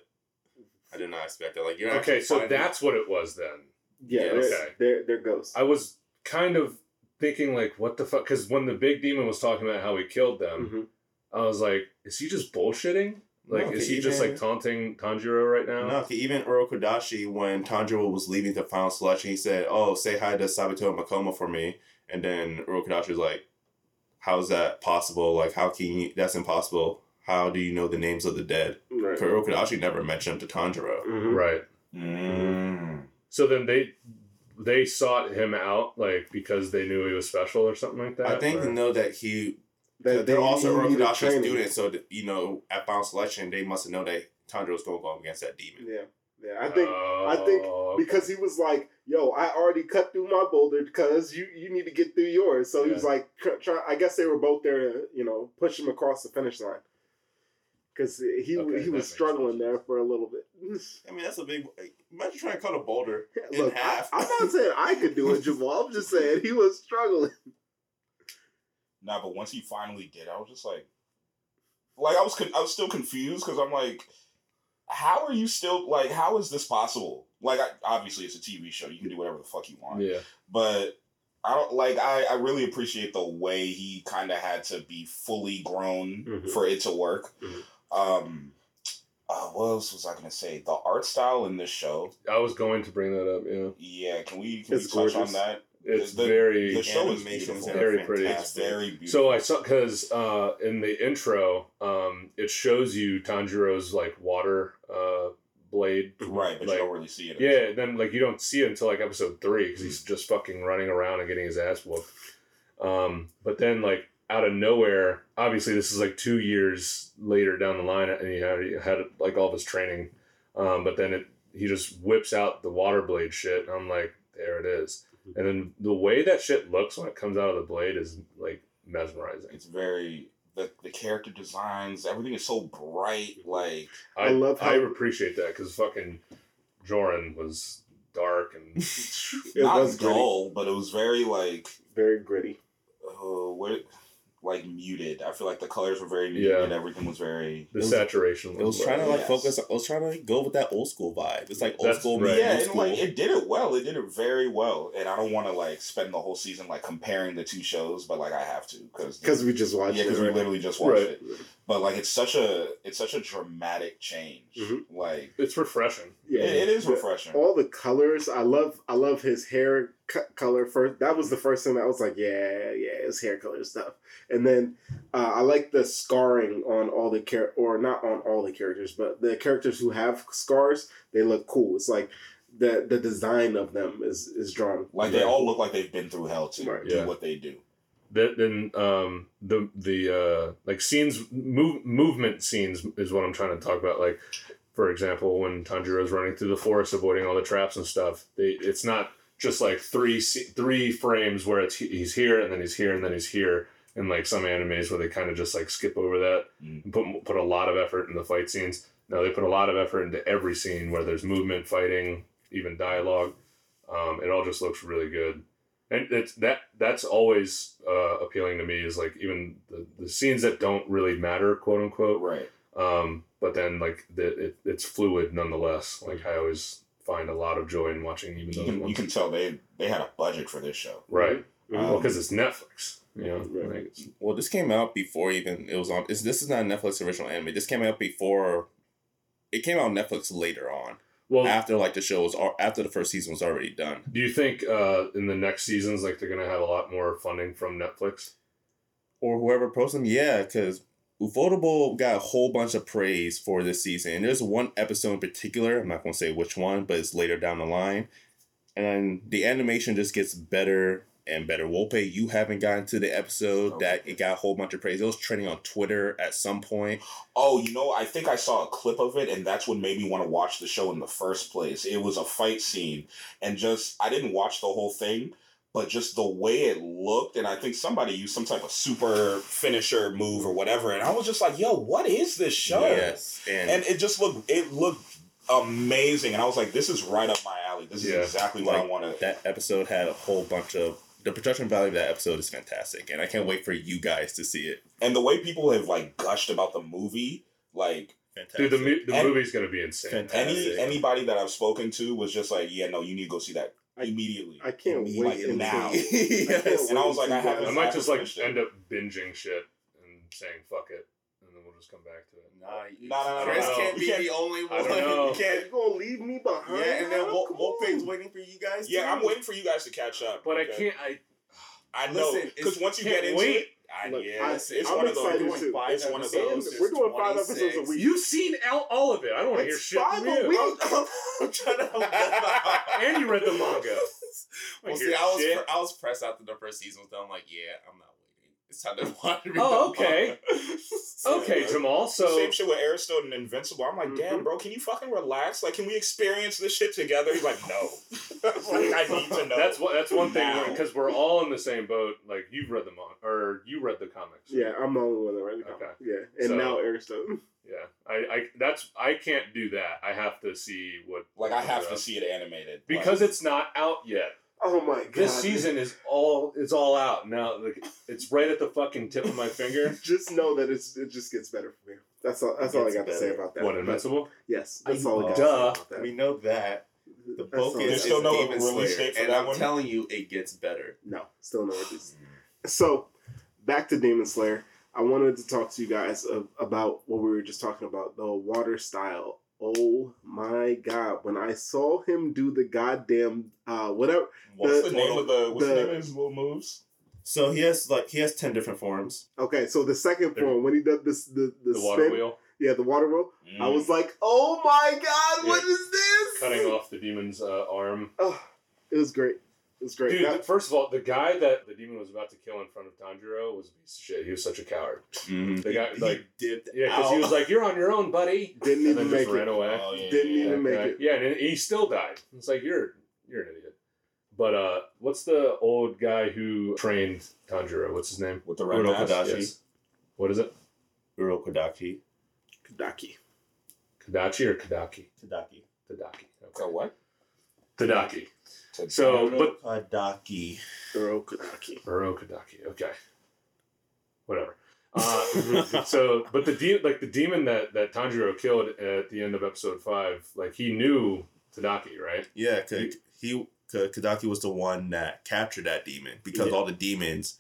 I did not expect that. Like, you're Okay, so finding- that's what it was then. Yeah, Yeah, they're, okay. they're, they're ghosts. I was kind of thinking like, what the fuck? Because when the big demon was talking about how he killed them, Mhm. I was like, is he just bullshitting? Like, No, is okay, he just like taunting Tanjiro right now? No, okay, even Urokodaki, when Tanjiro was leaving the final selection, he said, "Oh, say hi to Sabito and Makomo for me." And then Urokodaki was like, "How's that possible? Like, how can you? That's impossible. How do you know the names of the dead?" Right. 'Cause Urokodaki never mentioned them to Tanjiro. Mhm. Right. Mm. So then they they sought him out like because they knew he was special or something like that. I think or- they know that he. That they're they- also he needed Urokodaki training. students, so that, you know at final selection they must have known that Tanjiro's going to go up against that demon. Yeah, yeah. I think I oh, think Oh, because he was like, "Yo, I already cut through my boulder because you you need to get through yours." So he was like, try, try, I guess they were both there to you know push him across the finish line because he Okay, he was struggling sense. there for a little bit. I mean, that's a big. Imagine trying to cut a boulder in Look, I, half. I'm not saying I could do it, Jamal. I'm just saying he was struggling. Nah, but once he finally did, I was just like, like I was, con- I was still confused because I'm like, how are you still like? How is this possible? Like, I, obviously it's a TV show. You can do whatever the fuck you want. yeah. but I don't like I, I really appreciate the way he kind of had to be fully grown Mhm. for it to work. Mhm. Um uh, what else was I gonna say? The art style in this show, I was going to bring that up. Yeah, yeah. Can we can It's we touch gorgeous. on that? it's The- very. The show is animations beautiful. Very pretty. It's very beautiful. So I saw because uh, in the intro, um, it shows you Tanjiro's like water uh, blade. right, but like- you don't really see it. Yeah, then like you don't see it until like episode three because he's just fucking running around and getting his ass whooped. Um, but then like out of nowhere, obviously this is like two years later down the line, and he had he had like all of his training. Um, but then it he just whips out the water blade shit, and I'm like, there it is. And then the way that shit looks when it comes out of the blade is like mesmerizing. It's very the the character designs. Everything is so bright. Like I, I love I appreciate that because fucking Joran was dark and It not was gritty. dull, but it was very like Very gritty. uh, what like muted. I feel like the colors were very muted. Yeah. and Everything was very. the It was- saturation. It was low. trying to like Yes. focus. It was trying to like, go with that old school vibe. It's like old That's school right. meets Yeah, new and like it did it well. It did it very well, and I don't want to like spend the whole season like comparing the two shows, but like I have to because Because we just watched yeah, it. because we literally just watched Right. it. But like it's such a it's such a dramatic change. Mhm. Like It's refreshing. Yeah, it, it is refreshing. all the colors i love i love his hair co- color first that was the first thing that I was like yeah yeah his hair color stuff and then uh, i like the scarring on all the char- or not on all the characters but the characters who have scars they look cool it's like the the design of them is is drawn Like they all look like they've been through hell to Right. do Yeah. what they do. Then, then um, the the uh, like scenes move movement scenes is what I'm trying to talk about. Like for example, when Tanjiro's running through the forest, avoiding all the traps and stuff. They it's not just like three three frames where it's he's here and then he's here and then he's here. In like some animes where they kind of just like skip over that Mm. and put put a lot of effort in the fight scenes. No, they put a lot of effort into every scene where there's movement, fighting, even dialogue. Um, it all just looks really good and it's that that's always uh, appealing to me is like even the, the scenes that don't really matter quote unquote Right. um, but then like the, it, it's fluid nonetheless like i always find a lot of joy in watching even You those can you can tell they they had a budget for this show. right Mhm. well because it's netflix you know Right. like, Well, this came out before even it was on. It's, this is not a Netflix original anime. This came out before. It came out on Netflix later on, well after like the show was after the first season was already done. do you think uh, in the next seasons like they're gonna have a lot more funding from netflix or whoever approached them. Yeah, because Ufotable got a whole bunch of praise for this season. And there's one episode in particular, I'm not to say which one, but it's later down the line. And the animation just gets better and better. Wolpe, you haven't gotten to the episode that it got a whole bunch of praise. It was trending on Twitter at some point. Oh, you know, I think I saw a clip of it, and that's what made me want to watch the show in the first place. It was a fight scene, and just I didn't watch the whole thing, but just the way it looked, and I think somebody used some type of super finisher move or whatever, and I was just like, "Yo, what is this show?" Yes. And, and it just looked it looked amazing, and I was like, "This is right up my alley. This Yeah. is exactly what I Like, want to." that episode had a whole bunch of. The production value of that episode is fantastic. And I can't wait for you guys to see it. And the way people have like gushed about the movie, like Fantastic. dude the, mu- the And- movie's gonna be insane Fantastic. any anybody that I've spoken to was just like, "Yeah, no, you need to go see that I- immediately." i can't Like wait until- now. yes. And I was like, I i haven't- might just like it. end up binging shit and saying fuck it and then we'll just come back to it Nah, No, no, no, Chris no, no. can't You be can't- the only one. I don't know. You can't. you gonna leave me behind Yeah, and then Wolf, Come Wolfpane's waiting for you guys. Yeah, too. I'm waiting for you guys to catch up. but i can't i I know because once you get into wait. it, I, Look, yeah, I- it's, it's I'm one of excited those. too. It's one of And those. we're doing five episodes a week You've seen all, all of it. I don't want to hear shit five from a you. week. I'm, I'm trying to help them. And you read the manga. Well, I see, I was pre- I was pressed after the first season was done. I'm like, yeah, I'm not waiting. It's time to watch. Oh, okay. manga. Okay, Jamal. So Same shit with Aristotle and Invincible. I'm like, damn, Mhm. bro, can you fucking relax? Like, can we experience this shit together? He's like, no. like, I need to know. that's what that's one thing because we're all in the same boat. Like you've read the manga or you read the comics. yeah i'm the only one that read the comic. Okay. yeah and So- now Aristotle. Yeah. I, I that's I can't do that. I have to see what like, I have to see it animated because Like, it's not out yet. Oh my god This season is all it's all out now. Like it's right at the fucking tip of my finger. just know that it's it just gets better for here that's all that's all i Gets got to say about that What Invincible? yes that's I- all i got Duh. to say about that we know that the That's all book is There's still no say. Demon release Slayer, date for and that I'm one? telling you, it gets better. No, still no release. So, back to Demon Slayer. I wanted to talk to you guys of, about what we were just talking about the water style. Oh my god! When I saw him do the goddamn uh whatever, What's the- the, name of the what's the, the- name of his little moves? So he has like he has ten different forms. okay, so the second There- form when he did this the the, The water spin, wheel yeah, the water wheel. I Mm. was like, oh my god, what Yeah. is this? cutting off the demon's uh, arm. Oh, it was great. It was great. Dude, That- first of all, the guy that the demon was about to kill in front of Tanjiro was a piece of shit. He was such a coward. Mhm. The guy, He like, dipped yeah, because he was like, "You're on your own, buddy," didn't and even make just ran it. away. Oh, yeah, Didn't yeah, even Yeah, make yeah. it. Yeah, and he still died. It's like you're you're an idiot. But uh, what's the old guy who trained Tanjiro? What's his name? with the red Urokodaki. mask. Yes. What is it? Urokodaki. Kadaki. Kadachi or Kadaki? Tadaki. Tadaki. So Okay. what? Tadaki. To- So, but Urokodaki. Uro Kadaki. Uro Kadaki. Okay. Whatever. Uh, so, but the de- like the demon that that Tanjiro killed at the end of episode five, like he knew Tadaki, right? Yeah, cause he, Kadaki was the one that captured that demon because Yeah. all the demons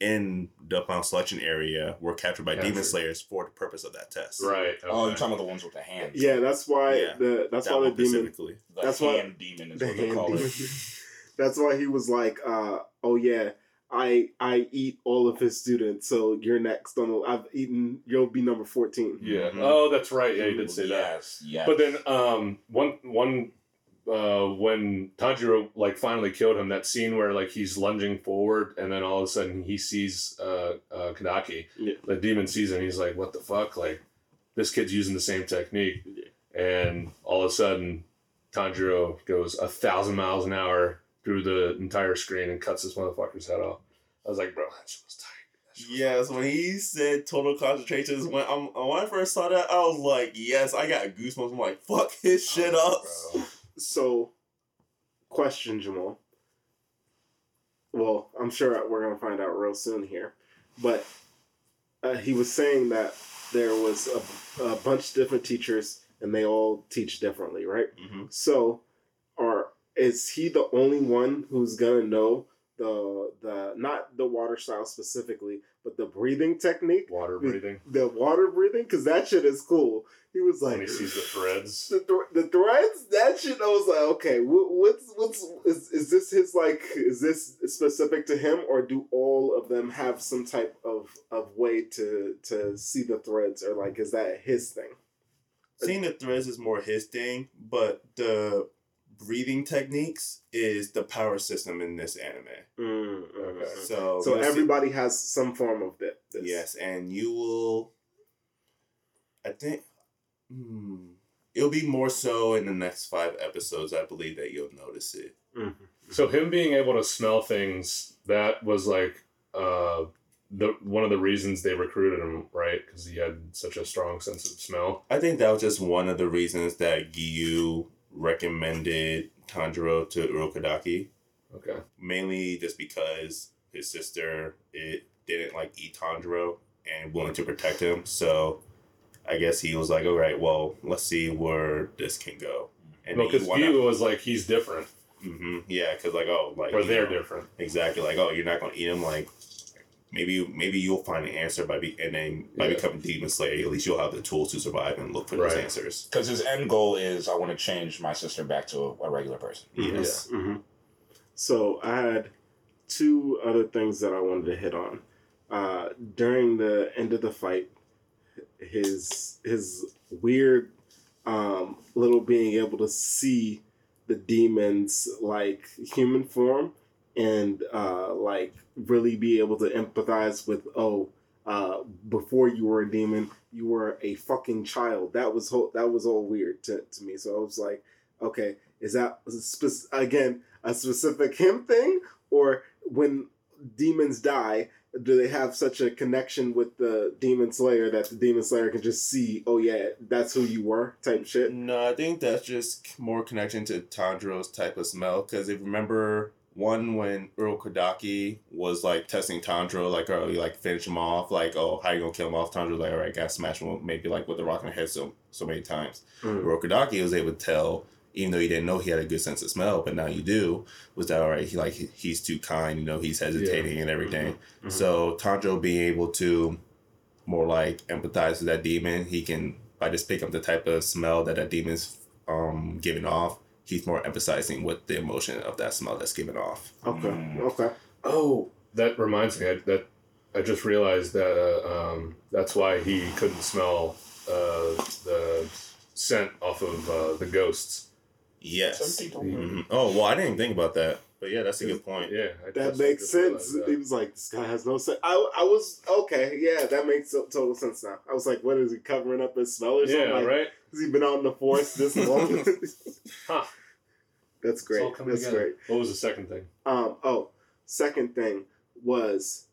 in the final selection area were captured by demon slayers for the purpose of that test. Right. Oh, okay. you're talking about the ones with the hands. Yeah, that's why Yeah. the that's That why the one demon. The That's why- hand demon is the what they call demon. it. That's why he was like, uh, "Oh yeah, I I eat all of his students, so you're next on the. I've eaten. You'll be number 14. Yeah. Mhm. Oh, that's right. Yeah, he did say that. yes, yes. But then, um, one one uh, when Tanjiro like finally killed him, that scene where like he's lunging forward, and then all of a sudden he sees uh, uh Kadaki. Yeah. The demon sees him. He's like, "What the fuck?" Like, this kid's using the same technique, and all of a sudden, Tanjiro goes a thousand miles an hour through the entire screen and cuts this motherfucker's head off. I was like, "Bro, that shit was tight." That shit was Yes, when he said total concentration, when um, when I first saw that, I was like, yes, I got goosebumps. I'm like, fuck his shit Oh, up. bro. So, question, Jamal. Well, I'm sure we're gonna find out real soon here, but uh, he was saying that there was a, a bunch of different teachers and they all teach differently, right? Mm-hmm. So, are is he the only one who's gonna know the the not the water style specifically, but the breathing technique, Water breathing. the water breathing? Because that shit is cool. He was like, When he sees the threads. the, th- the threads that shit i was like okay what, what's what's is, is this his like is this specific to him or do all of them have some type of of way to to see the threads or like is that his thing Seeing the threads is more his thing, but the breathing techniques is the power system in this anime. Okay. So, so you'll see- everybody has some form of that this. Yes, and you will. I think. Hmm, it'll be more so in the next five episodes. I believe that you'll notice it. Mhm. So him being able to smell things that was like uh, the one of the reasons they recruited him, right? Because he had such a strong sense of smell. I think that was just one of the reasons that Giyu recommended Tanjiro to Urokodaki. Okay. Mainly just because his sister it didn't like eat Tanjiro and willing to protect him. So I guess he was like, all right, well, let's see where this can go. And because wanna- was like he's different, Mhm, Yeah, because like oh, like or they're know, different. exactly like oh, you're not gonna eat him. Like maybe maybe you'll find an answer by be and then by Yeah. becoming demon slayer, at least you'll have the tools to survive and look for those answers. Because his end goal is I want to change my sister back to a, a regular person. Yes. hmm So I had two other things that I wanted to hit on. Uh, during the end of the fight, his his weird um, little being able to see the demons like human form and uh, like really be able to empathize with oh uh, before you were a demon you were a fucking child. That was whole, that was all weird to, to me. So I was like okay is that spec- again a specific him thing? Or when demons die do they have such a connection with the demon slayer that the demon slayer can just see oh yeah that's who you were type shit? No, I think that's just more connection to Tanjiro's type of smell. Because if you remember one when Urokodaki was like testing Tanjiro, like oh, you like finish him off, like oh, how you gonna kill him off? Tanjiro like all right, gotta smash him, maybe like with the rock in the head so so many times. Mm. Urokodaki was able to tell, even though you didn't know he had a good sense of smell, but now you do, was that all right? He like he- he's too kind, you know, he's hesitating and everything. Mhm. So Tanjiro being able to more like empathize with that demon, he can by just pick up the type of smell that that demon's um giving off. He's more emphasizing what the emotion of that smell that's given off. okay Mm. okay Oh, that reminds me I, that I just realized that uh, um, that's why he couldn't smell uh, the scent off of uh, the ghosts Yes. Some people would. Mhm. Oh well, I didn't even think about that, but yeah, that's a good point. Yeah, I That makes sense. that. He was like, "This guy has no sense." I, I was okay. Yeah, that makes total sense now. I was like, "What is he covering up his smell or something?" Yeah, like, right. Has he been out in the forest this long? Huh. That's great. That's together. great. What was the second thing? Um. Oh, second thing was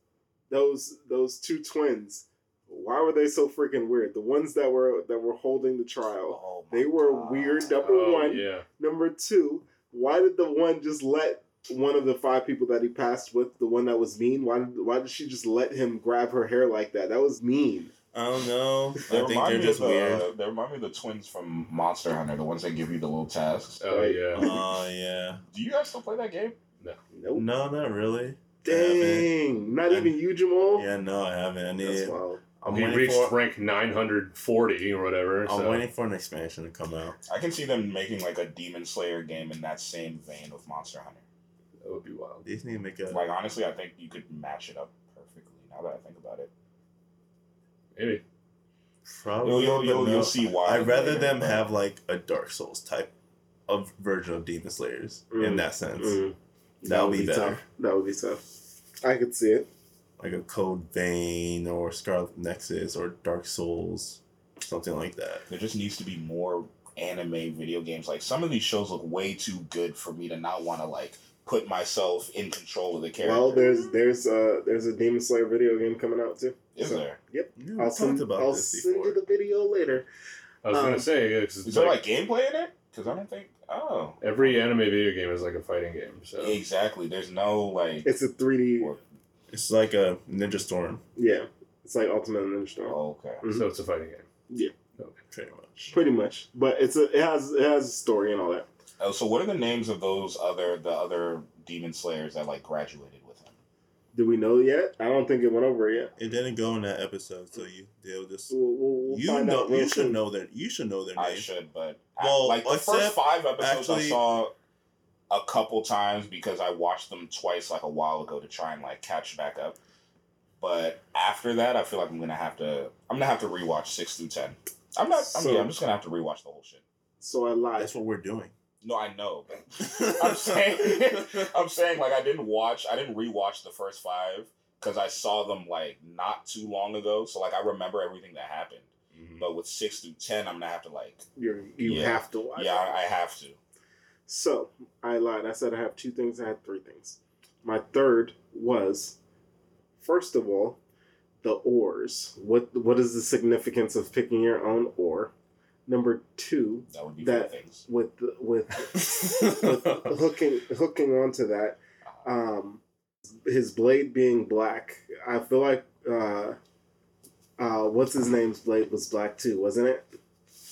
those those two twins. Why were they so freaking weird? The ones that were that were holding the trial. Oh They were God. weird. Number Oh, one. yeah. Number two. Why did the one just let one of the five people that he passed with, the one that was mean, why did why did she just let him grab her hair like that? That was mean. I don't know. They I think remind they're me just of the, weird. They remind me of the twins from Monster Hunter, the ones that give you the little tasks. Oh Right. yeah. Oh yeah. Do you guys still play that game? No. Nope. No, not really. Dang. Not I- even you, Jamal. Yeah, no, I haven't. I That's need. wild. I'm he reached for. rank 940 or whatever. I'm so. waiting for an expansion to come out. I can see them making like a Demon Slayer game in that same vein with Monster Hunter. That would be wild. These need to make a. Like honestly, I think you could match it up perfectly. Now that I think about it, Maybe. Probably, you'll you'll, you'll, you'll see why. I'd rather them but- have like a Dark Souls type of version of Demon Slayers in Mm. that sense. Mm. That would be better. tough. That would be tough. I could see it. Like a Code Vein or Scarlet Nexus or Dark Souls, something like that. There just needs to be more anime video games. Like some of these shows look way too good for me to not want to like put myself in control of the character. Well, there's there's uh there's a Demon Slayer video game coming out too. Is so- there? Yeah, we I'll talked send, about I'll this send before. you the video later. I was Um, gonna say yeah, 'cause Is it's there like, like gameplay in it? Because I don't think. Oh, every anime video game is like a fighting game. So exactly. There's no like. It's a 3D. It's like a Ninja Storm, Yeah, it's like Ultimate Ninja Storm. Oh, okay. Mhm. so it's a fighting game. Yeah. Okay. Pretty much. Pretty much, but it's a it has it has a story and all that. Oh, so what are the names of those other the other demon slayers that like graduated with him? Do we know yet? I don't think it went over yet. It didn't go in that episode, so you they'll just We'll, we'll, we'll you find know out real you should soon. know their you should know their name. I name. should, but Well, like the first five episodes I saw a couple times because I watched them twice like a while ago to try and like catch back up. But after that, I feel like I'm gonna have to I'm gonna have to rewatch six through ten. I'm not. I mean, So- I'm just gonna have to rewatch the whole shit. So I lied. That's what we're doing. No, I know, I'm saying, I'm saying, like I didn't watch, I didn't rewatch the first five because I saw them like not too long ago. So like I remember everything that happened. Mhm. But with six through ten, I'm gonna have to like, You're, you Yeah. have to watch. yeah, it. I have to. So I lied. I said I have two things. I had three things. My third was, first of all, the oars. What what is the significance of picking your own oar? Number two, That would be That- things. with with with hooking hooking onto that, um, his blade being black. I feel like uh, uh, what's his name's blade was black too, wasn't it?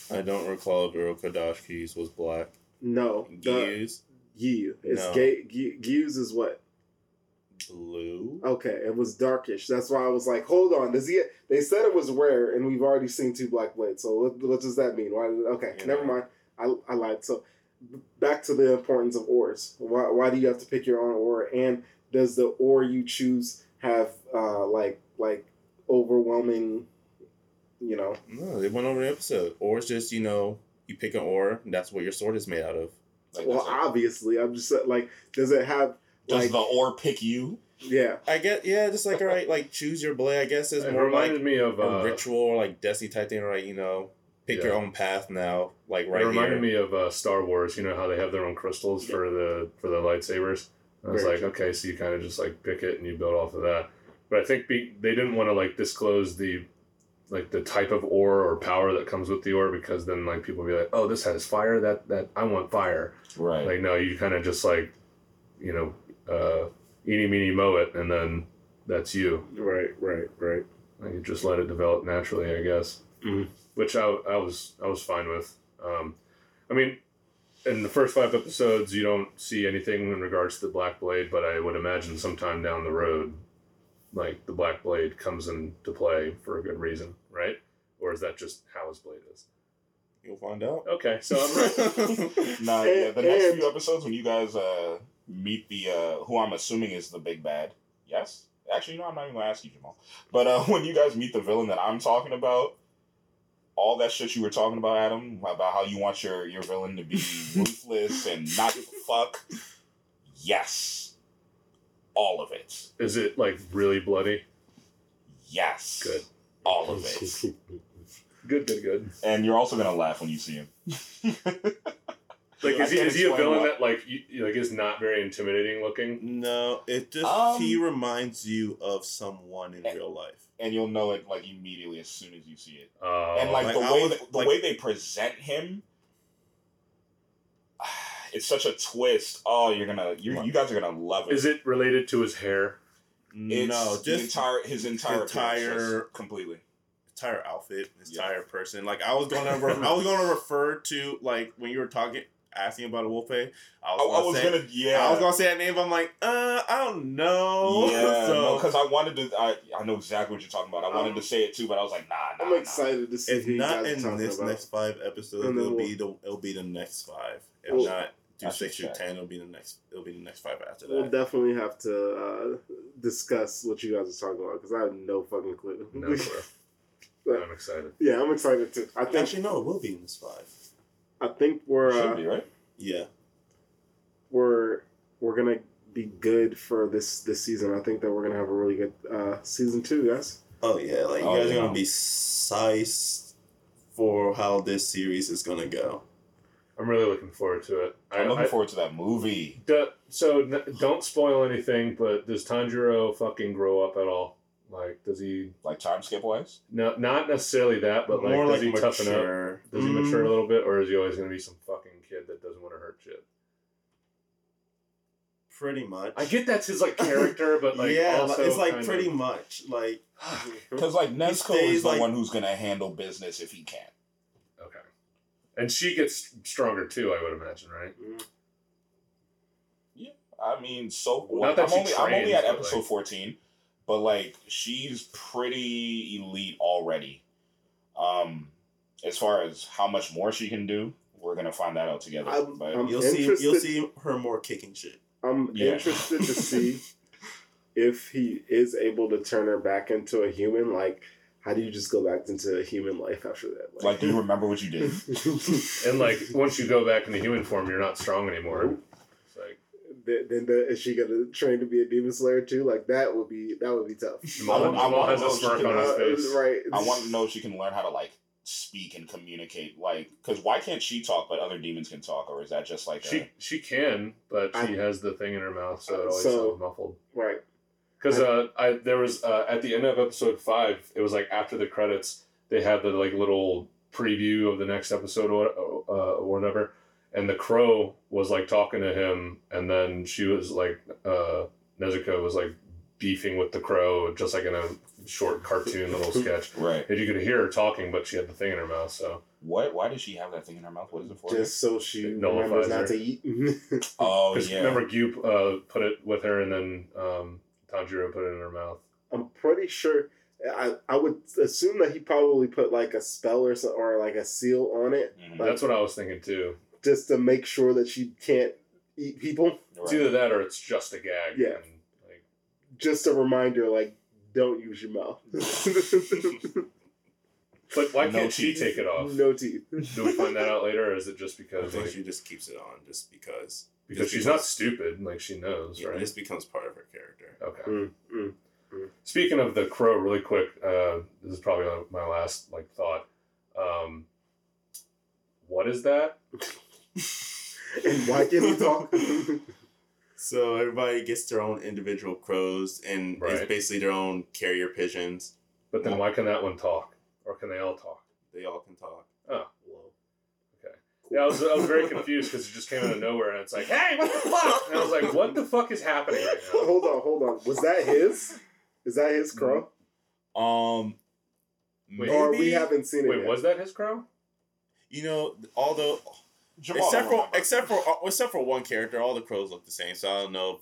I don't recall if Iro Kodashki's was black. No, the Gyu's Gyu. It's No. gay. Gyu- Gyu's is what? Blue. Okay, it was darkish. That's why I was like, hold on. Does he? They said it was rare, and we've already seen two black blades. So what, what does that mean? Why? Okay, Yeah. never mind. I, I lied. So back to the importance of oars. Why, why do you have to pick your own oar? And does the oar you choose have uh, like like overwhelming? You know, No, they went over the episode. Or it's just, you know, you pick an oar, and that's what your sword is made out of. Like, well, obviously, I'm just like, does it have does like the or pick you? yeah? I get, yeah, just like, all right, like, choose your blade, I guess, is It more like me of a uh, ritual or like Destiny type thing, right? You know, pick Yeah. your own path now, like right it reminded here. me of uh, Star Wars. You know how they have their own crystals for the for the lightsabers. I was Very like, true. okay, so you kind of just like pick it and you build off of that. But I think be, they didn't want to like disclose the like the type of ore or power that comes with the ore because then like people be like, oh, this has fire. That that I want fire. Right. Like no, you kind of just like, you know, uh, eeny meeny mow it, and then that's you. Right, right, right. Like, you just let it develop naturally, I guess. Mhm. Which I, I was I was fine with. Um, I mean, in the first five episodes, you don't see anything in regards to the Black Blade, but I would imagine sometime down the road, like the Black Blade comes into play for a good reason, right? Or is that just how his blade is? You'll find out. Okay, so I'm right. Nah, And- yeah, the next and- few episodes when you guys uh meet the uh who I'm assuming is the big bad. Yes? Actually, no, I'm not even gonna ask you, Jamal. But uh when you guys meet the villain that I'm talking about, all that shit you were talking about, Adam, about how you want your your villain to be ruthless and not give a fuck. Yes, all of it. Is it like really bloody? Yes, Good. all of it. Good, good, good. And you're also gonna laugh when you see him. Like, is he, is he a villain why. that like you, like is not very intimidating looking? No, it just Um, he reminds you of someone in Eh. real life. and you'll know it like immediately as soon as you see it. Uh, and like, Like, the I way was- that, the like- way they present him, it's such a twist. Oh, you're gonna you you guys are gonna love it. is it related to his hair? It's no, the just entire his entire entire- completely. entire outfit, his Yeah. entire person. Like I was gonna, re- I was gonna refer to like when you were talking, asking about a Wolfie. I I, was, I gonna was say, gonna yeah. I was gonna say that name. But I'm like, uh, I don't know. Yeah, so because I wanted to. I, I know exactly what you're talking about. I wanted Um, to say it too, but I was like, nah, nah. I'm nah. excited to see if who you not guys are in talking this about. next five episodes, it'll we'll- be the it'll be the next five. If Well, not do six through ten, it'll be the next. It'll be the next five after that. We'll definitely have to uh, discuss what you guys are talking about because I have no fucking clue. No clue. I'm excited. yeah, I'm excited too. I think Actually, no, it will be in this five. I think we're Should uh, be right. Yeah. we're we're gonna be good for this this season. I think that we're gonna have a really good uh, season two, guys. Oh yeah, like you Oh, guys are gonna be sized for how this series is gonna go. I'm really looking forward to it. I'm I, looking I, forward to that movie. do- so n- don't spoil anything, but does Tanjiro fucking grow up at all? Like, does he? Like time skip wise. No, not necessarily that, but like, does he toughen up? mature. Does he Mm, mature a little bit, or is he always going to be some fucking kid that doesn't want to hurt shit? Pretty much. I get that's his like character, but like yeah, also it's like kind pretty of- much like Because like Nezuko stays, is the like- one who's gonna handle business if he can. okay. And she gets stronger too, I would imagine, right? Yeah, I mean, so Not that I'm she only I'm only trains, at but, episode like- fourteen, but like she's pretty elite already. Um, as far as how much more she can do, we're gonna find that out together. I'm- but I'm- you'll see you'll see her more kicking shit. I'm Yeah. interested to see if he is able to turn her back into a human. Like, how do you just go back into a human life after that? like, do you remember what you did? And like once you go back into human form, you're not strong anymore. It's like then, then the, is she gonna train to be a demon slayer too? Like that would be that would be tough. Jamal, I want- I want has to a know smirk on his Uh, face. right. I want to know if she can learn how to like speak and communicate. Like, because why can't she talk but other demons can talk, or is that just like She a, she can, but she I- has the thing in her mouth, so it always So- sounds muffled. right. Because uh, I there was uh, at the end of episode five, it was like after the credits, they had the like little preview of the next episode or, uh, or whatever, and the crow was like talking to him, and then she was like uh, Nezuko was like beefing with the crow, just like in a short cartoon little sketch. right? And you could hear her talking, but she had the thing in her mouth, so What? Why does she have that thing in her mouth? What is it for? Just so she It nullifies remembers not her. to eat. oh 'cause yeah. remember Goop uh, put it with her, and then um, Tanjiro put it in her mouth. I'm pretty sure. I, I would assume that he probably put like a spell or so, or like a seal on it, Mhm. Like- That's what I was thinking too. Just to make sure that she can't eat people. It's either that or it's just a gag. Yeah. And, like, Just a reminder, like don't use your mouth. but why No can't she take it off? no teeth. Do we find that out later, or is it just I because think like, she just keeps it on just because. because Just she's not stupid? Like she knows, Yeah, right? this becomes part of her character. Okay. Mm, mm. Speaking of the crow, really quick. Uh, this is probably my last like thought. Um, what is that? And why can't he talk? So everybody gets their own individual crows, and it's basically their own carrier pigeons. But then why can that one talk, or can they all talk? They all can talk. Oh. Whoa. Okay. Yeah, I was, I was very confused because it just came out of nowhere, and it's like, hey, what the fuck? And I was like, what the fuck is happening right now? hold on, hold on. Was that his? Is that his crow? Um, Wait. Or we haven't seen it Wait, yet. was that his crow? You know, although Jamal except for except for uh, except for one character, all the crows look the same. So I don't know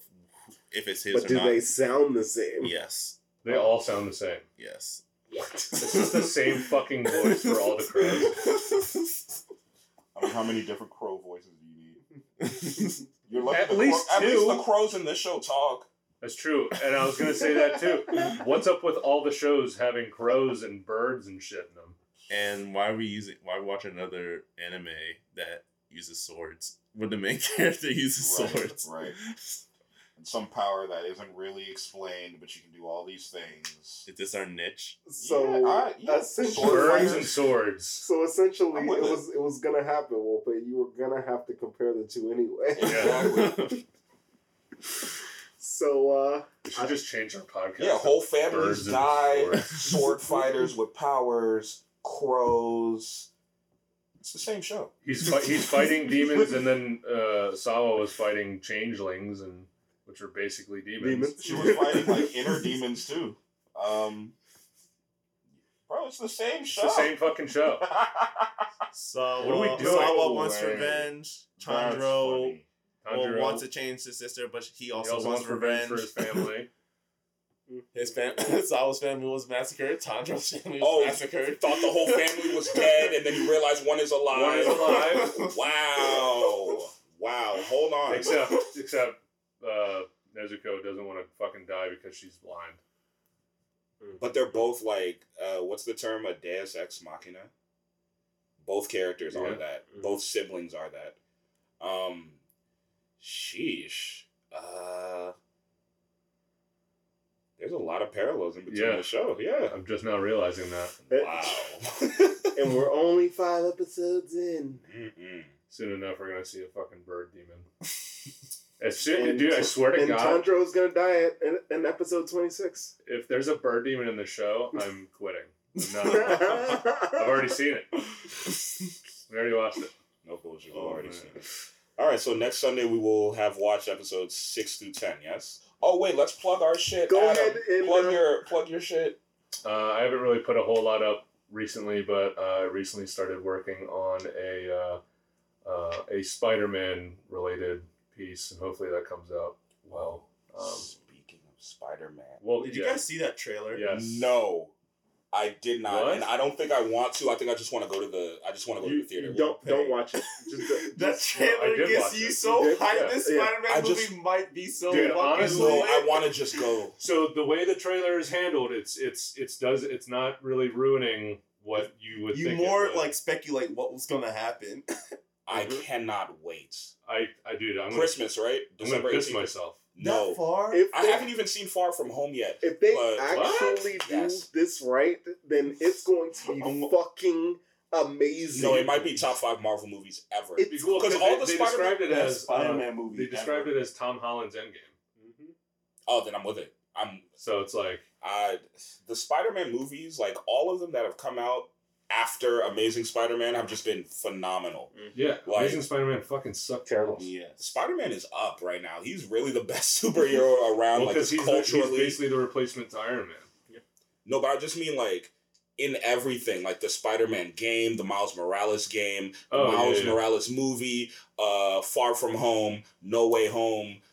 if, if it's his But or do not. they sound the same? Yes, They all sound the same. yes. this is the same fucking voice for all the crows. I mean, how many different crow voices do you need? You're lucky At the least crow- At two. least the crows in this show talk. That's true, and I was gonna say that too. What's up with all the shows having crows and birds and shit in them? And why are we using? Why are we watching another anime that uses swords when the main character uses Right, swords? right. And some power that isn't really explained, but you can do all these things. Is this our niche? So Yeah, I- yeah, essentially, sword Birds fighters. and swords. so essentially, it was it was gonna happen, Wolf, but you were gonna have to compare the two anyway. Exactly. so uh, We should just change our podcast. Yeah, whole families die. Sword fighters with powers, crows. It's the same show. He's fi- he's fighting demons, and then uh, Sawa was fighting changelings, and which are basically demons. Demons. She was fighting like inner demons too. Um, bro, it's the same It's show. the same fucking show. Sawa, What are we doing? Sawa wants Way. revenge. That's Chandro well, wants to change his sister, but he he also, also wants, wants revenge for his family. His fam- Sawa's family was massacred. Tandro's family was Oh, massacred. Thought the whole family was dead, and then you realize one is alive. One is alive. Wow. Wow. Hold on. except except uh, Nezuko doesn't want to fucking die because she's blind. But they're both like, uh, what's the term? A Deus Ex Machina. Both characters are that. Mm. Both siblings are that. Um, sheesh. Uh, there's a lot of parallels in between Yeah. the show. Yeah. I'm just now realizing that. Wow. and we're only five episodes in. Mm-mm. Soon enough, we're gonna see a fucking bird demon. As soon, And- dude, I swear to And God, Tandro's gonna die at, in, in episode twenty six. if there's a bird demon in the show, I'm quitting. No, I've already seen it. We already watched it. No bullshit. We've Oh, already man. seen it. All right, so next Sunday we will have watched episodes six through ten. Yes. Oh wait, let's plug our shit. Go Adam, ahead and, plug uh, your plug your shit. Uh, I haven't really put a whole lot up recently, but uh, I recently started working on a uh, uh, a Spider-Man related piece, and hopefully that comes out well. Um, Speaking of Spider Man. well, Did you guys see that trailer? Yes. No, I did not, What? and I don't think I want to. I think I just want to go to the. I just want to go You, to the theater. don't don't watch it. Just, That just- I trailer gets you it. so You did? hyped. Yeah. This Yeah. Spider-Man I movie just- might be so Dude, fucking honestly, lit. I want to just go. So the way the trailer is handled, it's it's it's does it's not really ruining what you would you think. more would. like speculate what was gonna happen. I Mhm. cannot wait. I I do. I'm Christmas, right? Gonna, I'm gonna piss 18th? myself. No, that far? if I they- haven't even seen Far From Home yet. If they But- actually What? do Yes. this right, then it's going to be Um, fucking amazing. No, it might be top five Marvel movies ever. It's- cool Because because all they, the they Spider-Man- described it as uh, Spider-Man movie They described ever. it as Tom Holland's Endgame. Mhm. oh, then I'm with it. I'm So it's like uh, the Spider-Man movies, like all of them that have come out after Amazing Spider-Man, have just been phenomenal. yeah, Like- Amazing Spider-Man fucking sucked. Terrible. Yeah, Spider-Man is up right now. He's really the best superhero around. Well, like because just he's, the- he's culturally. basically the replacement to Iron Man. No, but I just mean like in everything, like the Spider-Man game, the Miles Morales game, the Oh, Miles yeah. Morales movie, uh, Far From Home, No Way Home, Sp-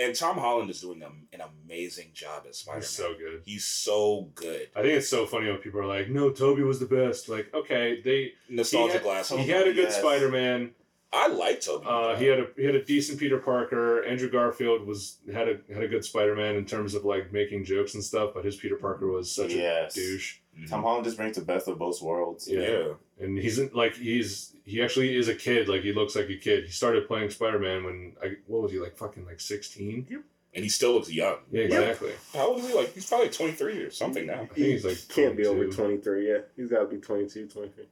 and Tom Holland is doing a, an amazing job as Spider-Man. He's so good. He's so good. I think it's so funny when people are like, "No, Tobey was the best." Like, okay, they Nostalgia He had- glasses. he had a good Yes. Spider-Man. I like Tobey. Uh, he had a he had a decent Peter Parker. Andrew Garfield was had a had a good Spider-Man in terms of like making jokes and stuff, but his Peter Parker was such Yes. a douche. Mhm. Tom Holland just brings the best of both worlds. Yeah. yeah. and he's in, like he's he actually is a kid like he looks like a kid he started playing spider-man when I, what was he like fucking like 16 and he still looks young. yeah exactly How old is he? Like he's probably twenty three or something now. i think he's like Can't be over 23, yeah. He's got to be 22, 23.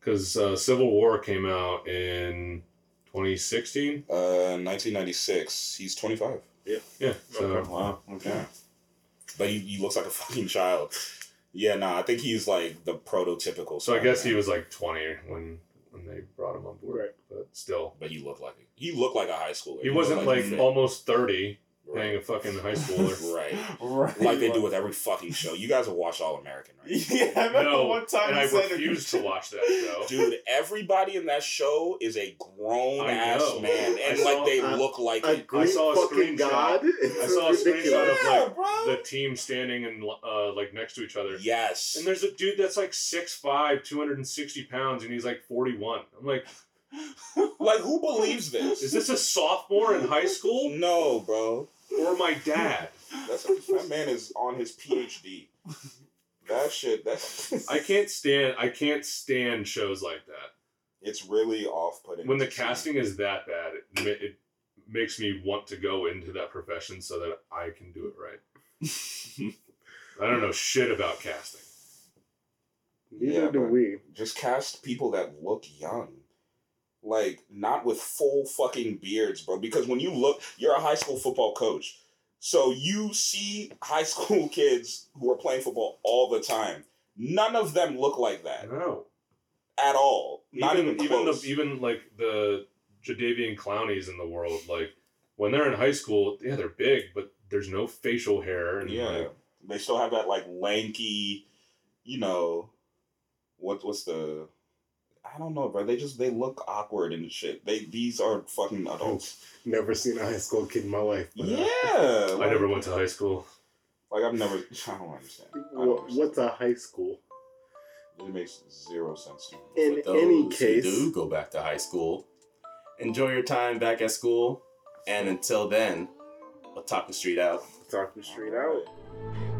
because uh, civil war came out in 2016 Uh, nineteen ninety six. He's twenty five. yeah so Okay. Wow. Okay. Yeah. But he, he looks like a fucking child. Yeah, nah, I think he's like the prototypical. so i guess he was like 20 when when they brought him on board Right. but still But he looked like he looked like a high schooler. he wasn't like fit. almost 30 playing right. a fucking high schooler right, Right. like they do with every fucking show. You guys have watched All American, right? Yeah, I remember no one time and i said refused to watch that show Dude, everybody in that show is a grown I ass know. man, I and saw- like they I- look like A it. Saw a fucking screenshot. god. I saw a screenshot ridiculous. of like bro. the team standing and uh, like next to each other. Yes, And there's a dude that's like 6'5", 260 pounds, and he's like 41. I'm like, like who believes this? is this a sophomore in high school no, bro. Or my dad? That's that man is on his PhD. That shit. That I can't stand. I can't stand shows like that. it's really off putting. When the casting is that bad, it, it makes me want to go into that profession so that I can do it right. I don't know shit about casting. Neither Yeah, do we. just cast people that look young. Like not with full fucking beards, bro. Because when you look, you're a high school football coach. So you see high school kids who are playing football all the time. None of them look like that No, at all. Not even, even close. the even like the Jadeveon Clowneys in the world, like when they're in high school, yeah, they're big, but there's no facial hair and yeah, like, they still have that like lanky, you know, what what's the? I don't know, bro. They just they look awkward and shit. They these are fucking adults. Never seen a high school kid in my life. But, uh, Yeah, I never went to high school. Like I've never. I don't understand. I don't What, understand. what's a high school? It makes zero sense to me. In For those any who case, do go back to high school, enjoy your time back at school, and until then, Otaku Street out. talking Street out.